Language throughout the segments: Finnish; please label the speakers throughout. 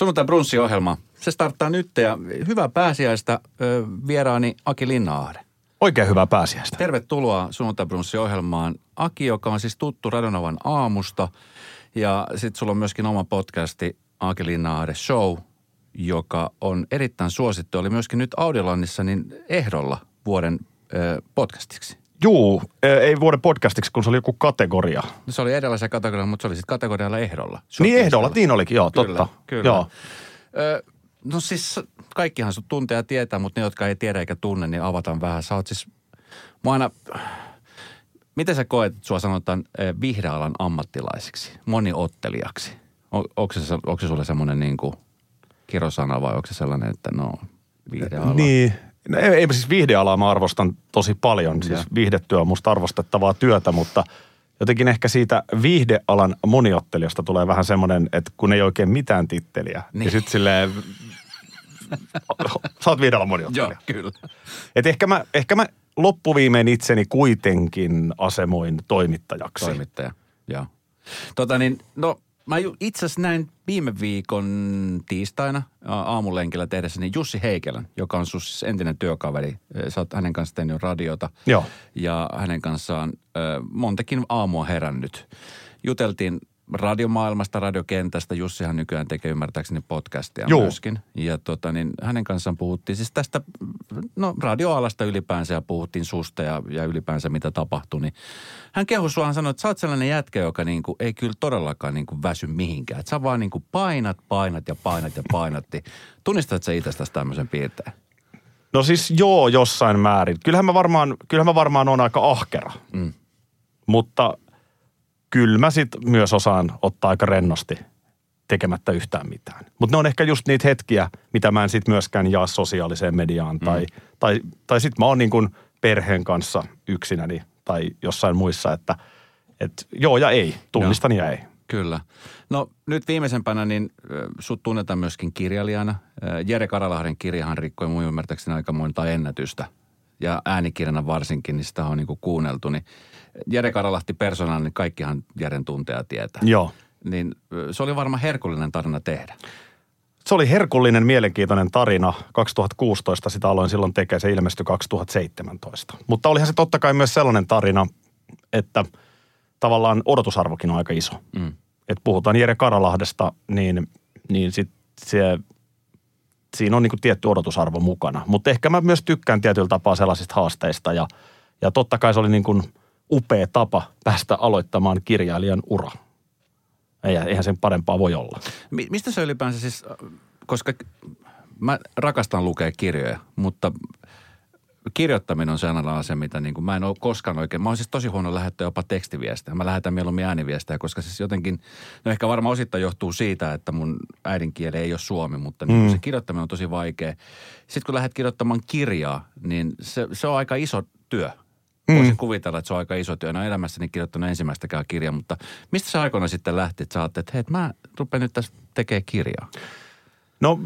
Speaker 1: Sunnuntai brunssiohjelma. Se starttaa nyt ja hyvää pääsiäistä vieraani Aki Linnaahde.
Speaker 2: Oikein hyvää pääsiäistä.
Speaker 1: Tervetuloa sunnuntai brunssiohjelmaan. Aki, joka on siis tuttu Radonovan aamusta. Ja sitten sulla on myöskin oma podcasti Aki Linnaahde Show, joka on erittäin suosittu. Oli myöskin nyt Audiolannissa niin ehdolla vuoden ö, podcastiksi.
Speaker 2: Juu, ei vuoden podcastiksi, kun se oli joku kategoria.
Speaker 1: No se oli se kategoria, mutta se oli sitten kategorialla ehdolla.
Speaker 2: Niin ehdolla, niin olikin, joo,
Speaker 1: Kyllä,
Speaker 2: totta.
Speaker 1: kyllä.
Speaker 2: Joo.
Speaker 1: Ö, no siis kaikkihan sut tuntee ja tietää, mutta ne, jotka ei tiedä eikä tunne, niin avataan vähän. Sä oot siis, mä aina, miten sä koet, että sua sanotaan ö, vihreäalan ammattilaisiksi, moniottelijaksi? On, onko, se, onko se sulle semmoinen niin kuin kirosana vai onko se sellainen, että no vihreäala?
Speaker 2: Niin. No, ei, ei siis viihdealaa mä arvostan tosi paljon. Siis viihdetyö on musta arvostettavaa työtä, mutta jotenkin ehkä siitä viihdealan moniottelijasta tulee vähän semmoinen, että kun ei oikein mitään titteliä. Niin.
Speaker 1: Niin.
Speaker 2: Ja sitten silleen, sä oot viihdealan moniottelija.
Speaker 1: Joo, kyllä.
Speaker 2: Et ehkä mä, ehkä mä loppuviimein itseni kuitenkin asemoin toimittajaksi.
Speaker 1: Toimittaja, joo. Tota niin, no mä itse asiassa näin viime viikon tiistaina aa- aamulenkillä tehdessäni Jussi Heikelän, joka on sun siis entinen työkaveri. Sä oot hänen kanssaan tehnyt radiota.
Speaker 2: Joo.
Speaker 1: Ja hänen kanssaan montakin aamua herännyt. Juteltiin radiomaailmasta, radiokentästä. Jussihan nykyään tekee ymmärtääkseni podcastia
Speaker 2: Juu.
Speaker 1: myöskin. Ja tota, niin hänen kanssaan puhuttiin siis tästä, no radioalasta ylipäänsä ja puhuttiin susta ja, ja ylipäänsä mitä tapahtui. Niin hän kehui sua, hän sanoi, että sä oot sellainen jätkä, joka niinku, ei kyllä todellakaan niinku väsy mihinkään. Että sä vaan niinku painat, painat ja painat ja painatti. Tunnistat sä itsestäsi tämmöisen piirteen?
Speaker 2: No siis joo, jossain määrin. Kyllähän mä varmaan, kyllähän mä varmaan on aika ahkera.
Speaker 1: Mm.
Speaker 2: Mutta kyllä mä sit myös osaan ottaa aika rennosti tekemättä yhtään mitään. Mutta ne on ehkä just niitä hetkiä, mitä mä en sit myöskään jaa sosiaaliseen mediaan.
Speaker 1: Mm.
Speaker 2: Tai, tai, tai sit mä oon niin kuin perheen kanssa yksinäni tai jossain muissa, että et joo ja ei, tunnistan ja ei.
Speaker 1: Kyllä. No nyt viimeisempänä niin sut tunnetaan myöskin kirjailijana. Jere Karalahden kirjahan rikkoi mun ymmärtääkseni aika monta ennätystä. Ja äänikirjana varsinkin, niin sitä on niin kuunneltu. Niin Jere Karalahti persoonana, niin kaikkihan Jeren tunteja tietää.
Speaker 2: Joo.
Speaker 1: Niin se oli varmaan herkullinen tarina tehdä.
Speaker 2: Se oli herkullinen, mielenkiintoinen tarina. 2016 sitä aloin silloin tekemään, se ilmestyi 2017. Mutta olihan se totta kai myös sellainen tarina, että tavallaan odotusarvokin on aika iso.
Speaker 1: Mm.
Speaker 2: Et puhutaan Jere Karalahdesta, niin, niin sit se, siinä on niinku tietty odotusarvo mukana. Mutta ehkä mä myös tykkään tietyllä tapaa sellaisista haasteista ja, ja totta kai se oli niin kuin upea tapa päästä aloittamaan kirjailijan ura. Eihän, eihän sen parempaa voi olla.
Speaker 1: Mi- mistä se ylipäänsä siis, koska mä rakastan lukea kirjoja, mutta kirjoittaminen on sellainen asia, mitä niin kuin mä en ole koskaan oikein. Mä oon siis tosi huono lähettää jopa tekstiviestejä. Mä lähetän mieluummin ääniviestejä, koska siis jotenkin, no ehkä varmaan osittain johtuu siitä, että mun äidinkieli ei ole suomi, mutta niin
Speaker 2: Mm.
Speaker 1: se kirjoittaminen on tosi vaikea. Sitten kun lähdet kirjoittamaan kirjaa, niin se, se on aika iso työ. Voisin kuvitella, että se on aika iso työ. En ole elämässäni kirjoittanut ensimmäistäkään kirjaa, mutta mistä se aikoina sitten lähti, että sä että hei, mä rupean nyt tässä tekemään kirjaa?
Speaker 2: No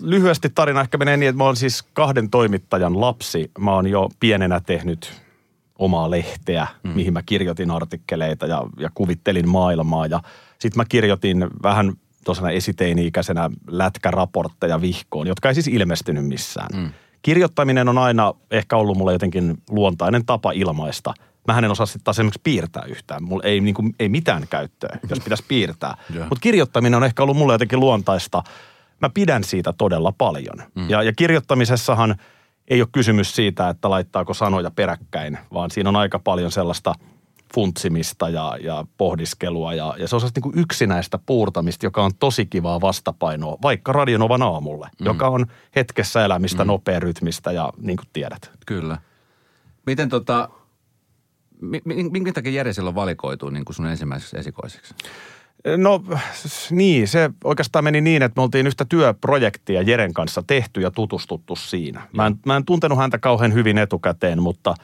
Speaker 2: lyhyesti tarina ehkä menee niin, että mä oon siis kahden toimittajan lapsi. Mä oon jo pienenä tehnyt omaa lehteä, mm. mihin mä kirjoitin artikkeleita ja, ja kuvittelin maailmaa. Ja sitten mä kirjoitin vähän tuossa esiteini-ikäisenä lätkäraportteja vihkoon, jotka ei siis ilmestynyt missään. Mm. Kirjoittaminen on aina ehkä ollut mulle jotenkin luontainen tapa ilmaista. Mä en osaa sitten taas esimerkiksi piirtää yhtään. Mulla ei, niin kuin, ei mitään käyttöä, jos pitäisi piirtää.
Speaker 1: Joo.
Speaker 2: Mutta kirjoittaminen on ehkä ollut mulle jotenkin luontaista. Mä pidän siitä todella paljon. Mm. Ja, ja kirjoittamisessahan ei ole kysymys siitä, että laittaako sanoja peräkkäin, vaan siinä on aika paljon sellaista funtsimista ja, ja pohdiskelua. Ja, ja se on sellaista niin kuin yksinäistä puurtamista, joka on tosi kivaa vastapainoa, vaikka Radionovan aamulle, mm. joka on hetkessä elämistä, mm. nopea rytmistä ja niin kuin tiedät.
Speaker 1: Kyllä. Miten tota, mi- mi- minkä takia Jere silloin valikoituu niin kuin sun ensimmäiseksi esikoiseksi?
Speaker 2: No niin, se oikeastaan meni niin, että me oltiin yhtä työprojektia Jeren kanssa tehty ja tutustuttu siinä. Mä en, mä en tuntenut häntä kauhean hyvin etukäteen, mutta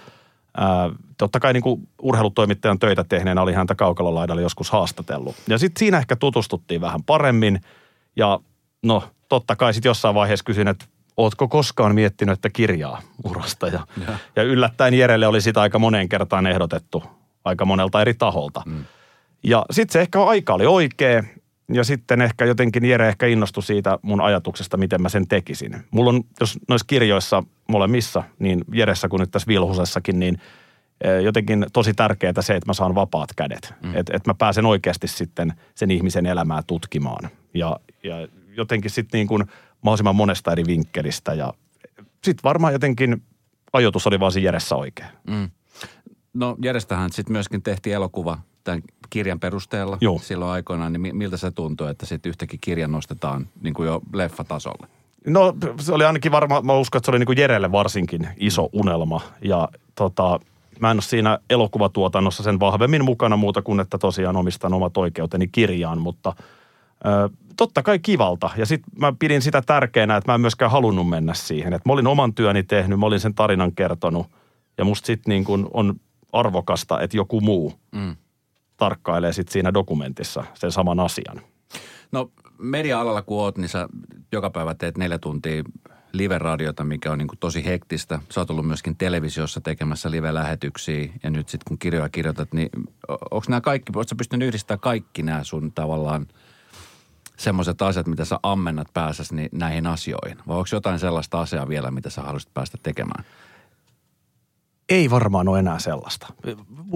Speaker 2: ää, totta kai niin kuin urheilutoimittajan töitä tehneenä oli häntä kaukalolaidalla joskus haastatellut. Ja sitten siinä ehkä tutustuttiin vähän paremmin ja no totta kai sitten jossain vaiheessa kysyin, että ootko koskaan miettinyt, että kirjaa urasta? Ja,
Speaker 1: Joo.
Speaker 2: ja yllättäen Jerelle oli sitä aika moneen kertaan ehdotettu aika monelta eri taholta. Mm. Ja sitten se ehkä aika oli oikea ja sitten ehkä jotenkin Jere ehkä innostui siitä mun ajatuksesta, miten mä sen tekisin. Mulla on, jos noissa kirjoissa molemmissa, niin Jeressä kuin nyt tässä Vilhusessakin, niin eh, jotenkin tosi tärkeää se, että mä saan vapaat kädet. Mm. Että et mä pääsen oikeasti sitten sen ihmisen elämää tutkimaan. Ja, ja jotenkin sitten niin kuin mahdollisimman monesta eri vinkkelistä. Ja sitten varmaan jotenkin ajoitus oli vaan siinä Jeressä oikein. Mm.
Speaker 1: No Jerestähän sitten myöskin tehtiin elokuva tämän kirjan perusteella
Speaker 2: Joo.
Speaker 1: silloin aikoinaan, niin miltä se tuntuu, että sitten yhtäkkiä kirja nostetaan niin kuin jo leffatasolle?
Speaker 2: No se oli ainakin varmaan, mä uskon, että se oli niin kuin Jerelle varsinkin iso unelma. Ja tota, mä en ole siinä elokuvatuotannossa sen vahvemmin mukana muuta kuin, että tosiaan omistan omat oikeuteni kirjaan, mutta ö, totta kai kivalta. Ja sitten mä pidin sitä tärkeänä, että mä en myöskään halunnut mennä siihen. Että mä olin oman työni tehnyt, mä olin sen tarinan kertonut ja musta sitten niin on arvokasta, että joku muu mm. Tarkkailee sitten siinä dokumentissa sen saman asian.
Speaker 1: No media-alalla kun oot, niin sä joka päivä teet neljä tuntia live-radiota, mikä on niin kuin tosi hektistä. Sä oot ollut myöskin televisiossa tekemässä live-lähetyksiä ja nyt sitten kun kirjoja kirjoitat, niin onko nämä kaikki, ootko sä pystynyt yhdistämään kaikki nämä sun tavallaan semmoiset asiat, mitä sä ammennat päässäsi niin näihin asioihin? Vai onko jotain sellaista asiaa vielä, mitä sä haluaisit päästä tekemään?
Speaker 2: Ei varmaan ole enää sellaista.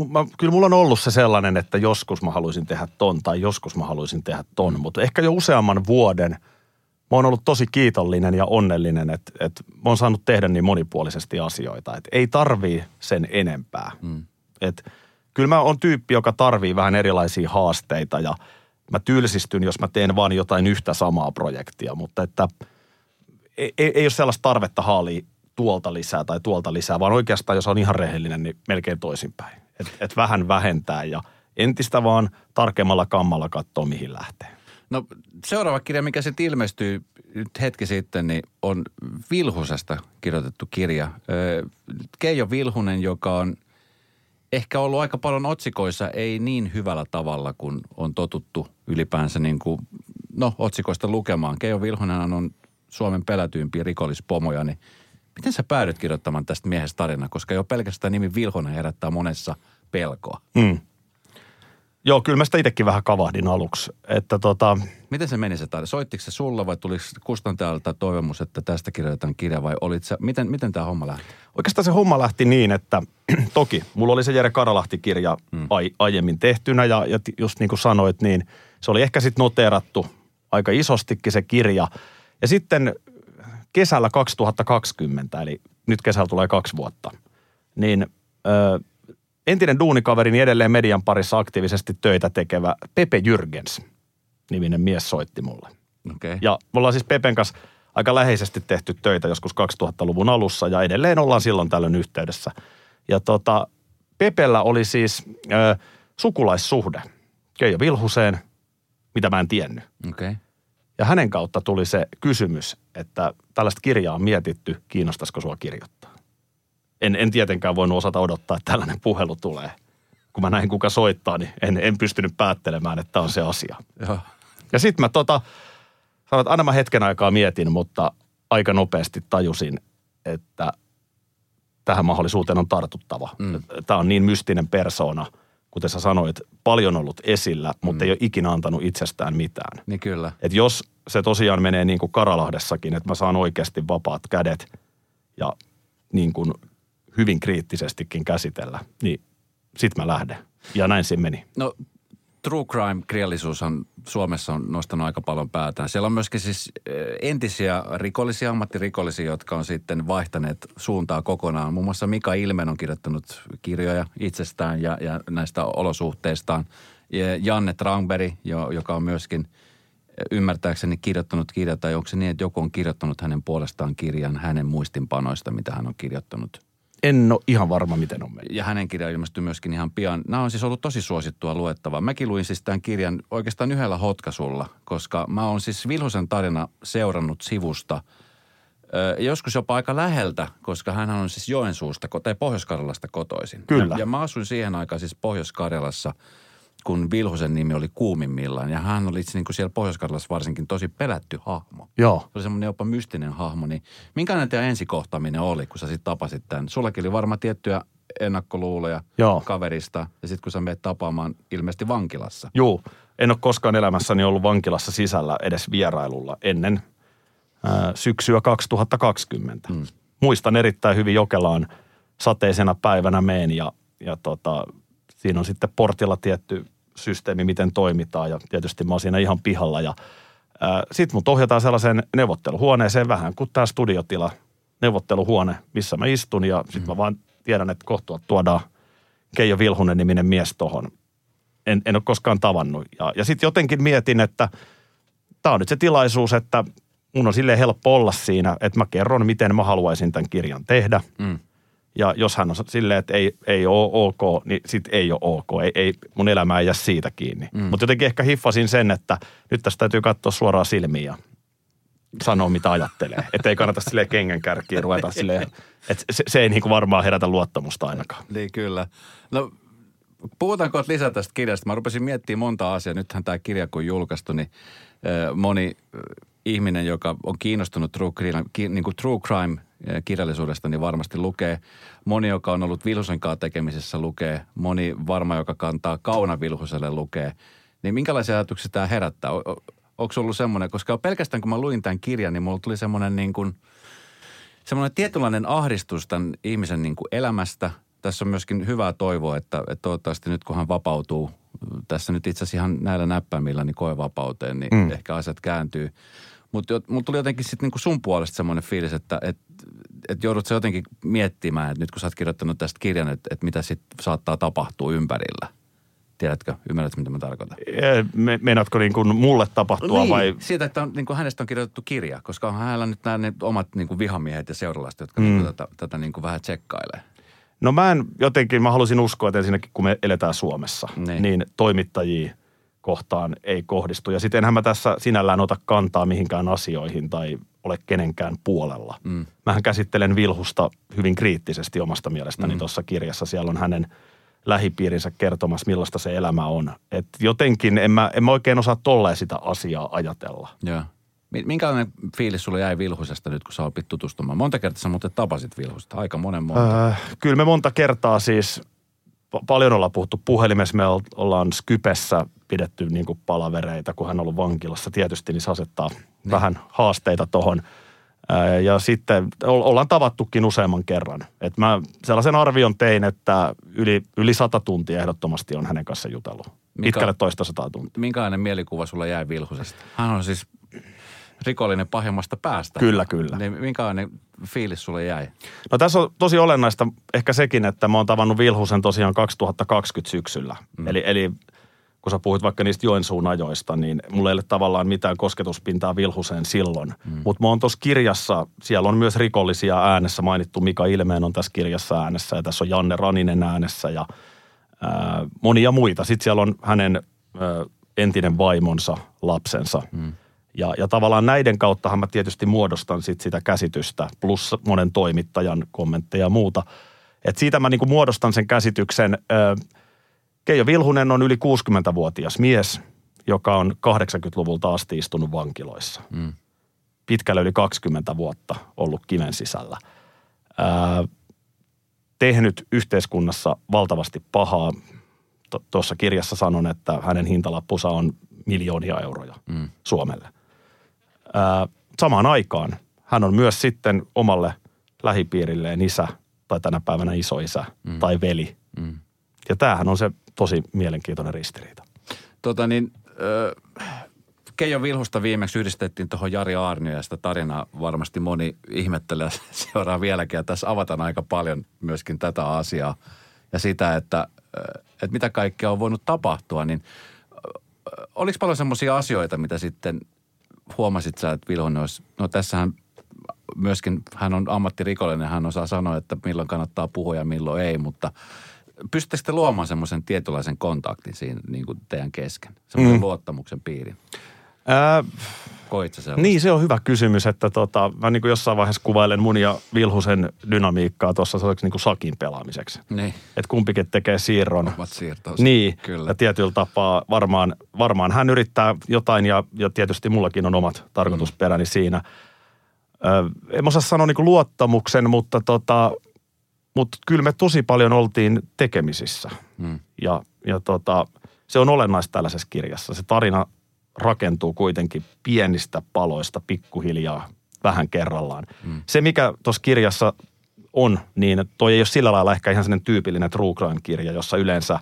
Speaker 2: Mä, kyllä mulla on ollut se sellainen, että joskus mä haluaisin tehdä ton tai joskus mä haluaisin tehdä ton, mutta ehkä jo useamman vuoden mä oon ollut tosi kiitollinen ja onnellinen, että, että mä oon saanut tehdä niin monipuolisesti asioita, että ei tarvii sen enempää. Mm. Et, kyllä mä oon tyyppi, joka tarvii vähän erilaisia haasteita ja mä tylsistyn, jos mä teen vaan jotain yhtä samaa projektia, mutta että ei, ei ole sellaista tarvetta haalia tuolta lisää tai tuolta lisää, vaan oikeastaan, jos on ihan rehellinen, niin melkein toisinpäin. Että et vähän vähentää ja entistä vaan tarkemmalla kammalla katsoa, mihin lähtee.
Speaker 1: No seuraava kirja, mikä sitten ilmestyy nyt hetki sitten, niin on Vilhusesta kirjoitettu kirja. Keijo Vilhunen, joka on ehkä ollut aika paljon otsikoissa, ei niin hyvällä tavalla kuin on totuttu ylipäänsä niin kuin, no, otsikoista lukemaan. Keijo Vilhunen on Suomen pelätyimpiä rikollispomoja, niin – Miten sä päädyt kirjoittamaan tästä miehestä tarinaa, koska jo pelkästään nimi Vilhonen herättää monessa pelkoa? Mm.
Speaker 2: Joo, kyllä mä sitä itsekin vähän kavahdin aluksi. Että tota...
Speaker 1: Miten se meni se tarina? Soittiko se sulla vai tuliko kustantajalta toivomus, että tästä kirjoitetaan kirja vai olit sä, miten, miten tämä homma lähti?
Speaker 2: Oikeastaan se homma lähti niin, että toki mulla oli se Jere Karalahti-kirja mm. ai, aiemmin tehtynä ja, ja just niin kuin sanoit, niin se oli ehkä sitten noteerattu aika isostikin se kirja. Ja sitten kesällä 2020, eli nyt kesällä tulee kaksi vuotta, niin ö, entinen duunikaverini edelleen median parissa aktiivisesti töitä tekevä Pepe Jürgens niminen mies soitti mulle.
Speaker 1: Okay.
Speaker 2: Ja me ollaan siis Pepen kanssa aika läheisesti tehty töitä joskus 2000-luvun alussa ja edelleen ollaan silloin tällöin yhteydessä. Ja tota, Pepellä oli siis ö, sukulaissuhde Keijo Vilhuseen, mitä mä en tiennyt.
Speaker 1: Okay.
Speaker 2: Ja hänen kautta tuli se kysymys, että tällaista kirjaa on mietitty, kiinnostaisiko sua kirjoittaa. En, en tietenkään voinut osata odottaa, että tällainen puhelu tulee. Kun mä näin, kuka soittaa, niin en, en pystynyt päättelemään, että on se asia.
Speaker 1: Joo.
Speaker 2: Ja sitten mä tota, sanoin, että aina mä hetken aikaa mietin, mutta aika nopeasti tajusin, että tähän mahdollisuuteen on tartuttava. Mm. Tämä on niin mystinen persoona – kuten sä sanoit, paljon ollut esillä, mutta mm. ei ole ikinä antanut itsestään mitään.
Speaker 1: Niin kyllä.
Speaker 2: Et jos se tosiaan menee niin kuin Karalahdessakin, että mä saan oikeasti vapaat kädet ja niin kuin hyvin kriittisestikin käsitellä, niin sit mä lähden. Ja näin se meni.
Speaker 1: No true crime-kirjallisuus on Suomessa on nostanut aika paljon päätään. Siellä on myöskin siis eh, entisiä rikollisia, ammattirikollisia, jotka on sitten vaihtaneet suuntaa kokonaan. Muun muassa Mika Ilmen on kirjoittanut kirjoja itsestään ja, ja näistä olosuhteistaan. Ja Janne Traungberg, joka on myöskin eh, ymmärtääkseni kirjoittanut kirjaa, tai onko se niin, että joku on kirjoittanut hänen puolestaan kirjan hänen muistinpanoista, mitä hän on kirjoittanut –
Speaker 2: en ole ihan varma, miten on mennyt.
Speaker 1: Ja hänen kirja ilmestyy myöskin ihan pian. Nämä on siis ollut tosi suosittua luettavaa. Mäkin luin siis tämän kirjan oikeastaan yhdellä hotkasulla, koska mä oon siis Vilhusen tarina seurannut sivusta joskus jopa aika läheltä, koska hän on siis Joensuusta tai Pohjois-Karjalasta kotoisin.
Speaker 2: Kyllä.
Speaker 1: Ja, ja mä asuin siihen aikaan siis Pohjois-Karjalassa – kun Vilhosen nimi oli kuumimmillaan. Ja hän oli niin kuin siellä pohjois varsinkin tosi pelätty hahmo.
Speaker 2: Joo. Se
Speaker 1: oli semmoinen jopa mystinen hahmo. Niin minkälainen teidän ensikohtaaminen oli, kun sä sitten tapasit tämän? Sullakin oli varmaan tiettyjä ennakkoluuloja
Speaker 2: Joo.
Speaker 1: kaverista ja sitten kun sä menet tapaamaan ilmeisesti vankilassa.
Speaker 2: Juu, en ole koskaan elämässäni ollut vankilassa sisällä edes vierailulla ennen ää, syksyä 2020. Mm. Muistan erittäin hyvin Jokelaan sateisena päivänä meen ja, ja tota, siinä on sitten portilla tietty systeemi, miten toimitaan ja tietysti mä oon siinä ihan pihalla ja sitten mut ohjataan sellaiseen neuvotteluhuoneeseen vähän kuin tämä studiotila, neuvotteluhuone, missä mä istun ja sitten mä vaan tiedän, että kohtua tuodaan Keijo Vilhunen niminen mies tohon. En, en ole koskaan tavannut. Ja, ja sitten jotenkin mietin, että tämä on nyt se tilaisuus, että mun on silleen helppo olla siinä, että mä kerron, miten mä haluaisin tämän kirjan tehdä.
Speaker 1: Mm.
Speaker 2: Ja jos hän on silleen, että ei, ei ole ok, niin sit ei ole ok. Ei, ei, mun elämä ei jää siitä kiinni. Mm. Mutta jotenkin ehkä hiffasin sen, että nyt tästä täytyy katsoa suoraan silmiin ja sanoa, mitä ajattelee. Että ei kannata silleen kengän kärkiä ruveta silleen, että se, se ei niinku varmaan herätä luottamusta ainakaan.
Speaker 1: Niin kyllä. No puhutaanko lisää tästä kirjasta? Mä rupesin miettimään monta asiaa. Nythän tämä kirja kun julkaistu, niin moni ihminen, joka on kiinnostunut true crime, niin kuin true crime kirjallisuudesta, niin varmasti lukee. Moni, joka on ollut Vilhusen kanssa tekemisessä, lukee. Moni varma, joka kantaa Kauna Vilhuselle, lukee. Niin minkälaisia ajatuksia tämä herättää? Onko ollut semmoinen, koska pelkästään kun mä luin tämän kirjan, niin mulla tuli semmoinen niin kuin, semmoinen tietynlainen ahdistus tämän ihmisen niin kuin elämästä. Tässä on myöskin hyvää toivoa, että, että toivottavasti nyt kun hän vapautuu tässä nyt itse asiassa ihan näillä näppäimillä niin koevapauteen, niin mm. ehkä asiat kääntyy. Mutta mulla tuli jotenkin sitten niinku sun puolesta semmoinen fiilis, että et, et joudut sä jotenkin miettimään, että nyt kun sä oot kirjoittanut tästä kirjan, että et mitä sitten saattaa tapahtua ympärillä. Tiedätkö, ymmärrätkö mitä mä tarkoitan?
Speaker 2: Me, meinaatko niin kuin mulle tapahtua
Speaker 1: niin,
Speaker 2: vai?
Speaker 1: siitä, että on, niin kuin hänestä on kirjoitettu kirja, koska on hänellä nyt nämä ne omat niin kuin vihamiehet ja seuralaiset, jotka mm. niin kuin tätä, tätä niin kuin vähän tsekkailee.
Speaker 2: No mä en jotenkin, mä halusin uskoa, että ensinnäkin kun me eletään Suomessa, niin, niin toimittajia kohtaan ei kohdistu. Ja sitten enhän mä tässä sinällään ota kantaa mihinkään asioihin tai ole kenenkään puolella. Mm. Mähän käsittelen Vilhusta hyvin kriittisesti omasta mielestäni mm. tuossa kirjassa. Siellä on hänen lähipiirinsä kertomassa, millaista se elämä on. Et jotenkin en mä, en mä oikein osaa tolleen sitä asiaa ajatella.
Speaker 1: Joo. Minkälainen fiilis sulle jäi Vilhusesta nyt, kun sä opit tutustumaan? Monta kertaa sä muuten tapasit Vilhusta, aika monen monta. Äh,
Speaker 2: kyllä me monta kertaa siis, paljon ollaan puhuttu puhelimessa, me ollaan Skypessä pidetty niin kuin palavereita, kun hän on ollut vankilassa. Tietysti niin se asettaa niin. vähän haasteita tuohon. Ja sitten ollaan tavattukin useamman kerran. Et mä sellaisen arvion tein, että yli, yli sata tuntia ehdottomasti on hänen kanssa jutellut. Minkä, Pitkälle toista sataa tuntia.
Speaker 1: Minkälainen mielikuva sulla jäi Vilhusesta? Hän on siis rikollinen pahimmasta päästä.
Speaker 2: Kyllä, kyllä.
Speaker 1: Niin minkälainen fiilis sulle jäi?
Speaker 2: No tässä on tosi olennaista ehkä sekin, että mä oon tavannut Vilhusen tosiaan 2020 syksyllä. Mm. Eli, eli kun sä puhuit vaikka niistä Joensuun ajoista, niin mulla ei ole tavallaan mitään kosketuspintaa Vilhuseen silloin. Mm. Mutta mä oon tuossa kirjassa, siellä on myös rikollisia äänessä mainittu. Mika Ilmeen on tässä kirjassa äänessä ja tässä on Janne Raninen äänessä ja ää, monia muita. Sitten siellä on hänen ää, entinen vaimonsa, lapsensa. Mm. Ja, ja tavallaan näiden kauttahan mä tietysti muodostan sit sitä käsitystä, plus monen toimittajan kommentteja ja muuta. Et siitä mä niinku muodostan sen käsityksen. Keijo Vilhunen on yli 60-vuotias mies, joka on 80-luvulta asti istunut vankiloissa. Mm. Pitkälle yli 20 vuotta ollut kiven sisällä. Ää, tehnyt yhteiskunnassa valtavasti pahaa. Tuossa kirjassa sanon, että hänen hintalappunsa on miljoonia euroja mm. Suomelle – samaan aikaan hän on myös sitten omalle lähipiirilleen isä tai tänä päivänä isoisä mm. tai veli. Mm. Ja tämähän on se tosi mielenkiintoinen ristiriita.
Speaker 1: Tota niin, äh, Keijo Vilhusta viimeksi yhdistettiin tuohon Jari Aarnio ja sitä tarinaa varmasti moni ihmettelee seuraa vieläkin. Ja tässä avataan aika paljon myöskin tätä asiaa ja sitä, että, että mitä kaikkea on voinut tapahtua. Niin oliko paljon semmoisia asioita, mitä sitten huomasit sä, että Vilhonen olisi, no tässähän myöskin hän on ammattirikollinen, hän osaa sanoa, että milloin kannattaa puhua ja milloin ei, mutta pystyttekö te luomaan semmoisen tietynlaisen kontaktin siinä niin kuin teidän kesken, semmoisen mm. luottamuksen piirin? Ää, Koit sä
Speaker 2: Niin, se on hyvä kysymys, että tota, mä niin kuin jossain vaiheessa kuvailen mun ja Vilhusen dynamiikkaa tuossa sellaiseksi niin kuin sakin pelaamiseksi.
Speaker 1: Niin.
Speaker 2: Että kumpikin tekee siirron.
Speaker 1: Omat siirtos.
Speaker 2: Niin, Kyllä. ja tietyllä tapaa varmaan, varmaan hän yrittää jotain ja, ja tietysti mullakin on omat tarkoitusperäni mm. siinä. Ö, en osaa sanoa niin kuin luottamuksen, mutta tota, mutta kyllä me tosi paljon oltiin tekemisissä.
Speaker 1: Mm.
Speaker 2: Ja, ja tota, se on olennaista tällaisessa kirjassa. Se tarina rakentuu kuitenkin pienistä paloista pikkuhiljaa vähän kerrallaan. Mm. Se, mikä tuossa kirjassa on, niin toi ei ole sillä lailla ehkä ihan sellainen tyypillinen true crime-kirja, jossa yleensä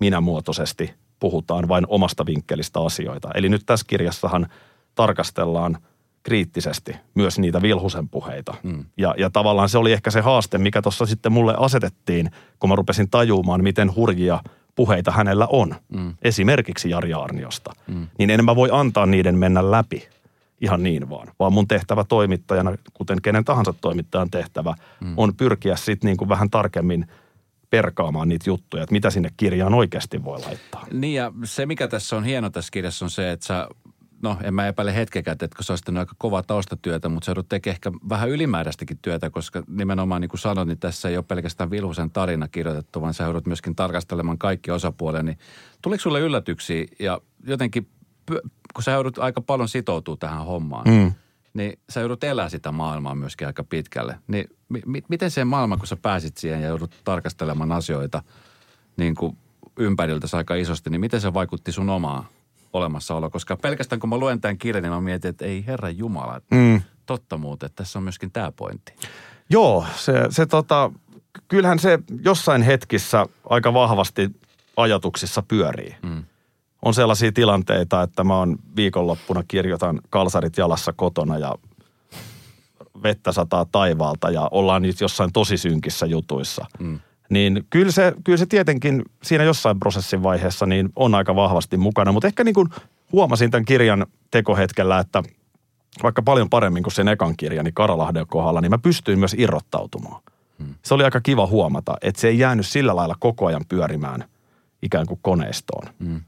Speaker 2: minämuotoisesti puhutaan vain omasta vinkkelistä asioita. Eli nyt tässä kirjassahan tarkastellaan kriittisesti myös niitä Vilhusen puheita. Mm. Ja, ja tavallaan se oli ehkä se haaste, mikä tuossa sitten mulle asetettiin, kun mä rupesin tajumaan, miten hurjia puheita hänellä on. Mm. Esimerkiksi Jari Arniosta. Mm. Niin en mä voi antaa niiden mennä läpi ihan niin vaan. Vaan mun tehtävä toimittajana, kuten kenen tahansa toimittajan tehtävä, mm. on pyrkiä sitten niin kuin vähän tarkemmin perkaamaan niitä juttuja, että mitä sinne kirjaan oikeasti voi laittaa.
Speaker 1: Niin ja se, mikä tässä on hieno tässä kirjassa on se, että sä no en mä epäile hetkekään, että se olisi aika kovaa taustatyötä, mutta se joudut tekemään ehkä vähän ylimääräistäkin työtä, koska nimenomaan niin kuin sanoin, niin tässä ei ole pelkästään Vilhusen tarina kirjoitettu, vaan sä joudut myöskin tarkastelemaan kaikki osapuolia. Niin tuliko sulle yllätyksiä ja jotenkin, kun sä joudut aika paljon sitoutua tähän hommaan, mm. niin sä joudut elää sitä maailmaa myöskin aika pitkälle. Niin mi- miten se maailma, kun sä pääsit siihen ja joudut tarkastelemaan asioita niin kuin ympäriltä aika isosti, niin miten se vaikutti sun omaan olemassaolo, koska pelkästään kun mä luen tämän kirjan, niin mä mietin, että ei herra Jumala, mm. totta muuten, että tässä on myöskin tämä pointti.
Speaker 2: Joo, se, se tota, kyllähän se jossain hetkissä aika vahvasti ajatuksissa pyörii. Mm. On sellaisia tilanteita, että mä oon viikonloppuna kirjoitan kalsarit jalassa kotona ja vettä sataa taivaalta ja ollaan nyt jossain tosi synkissä jutuissa. Mm niin kyllä se, kyllä se tietenkin siinä jossain prosessin vaiheessa niin on aika vahvasti mukana. Mutta ehkä niin kuin huomasin tämän kirjan tekohetkellä, että vaikka paljon paremmin kuin sen ekan kirjan, niin Karalahden kohdalla, niin mä pystyin myös irrottautumaan. Hmm. Se oli aika kiva huomata, että se ei jäänyt sillä lailla koko ajan pyörimään ikään kuin koneistoon. Hmm.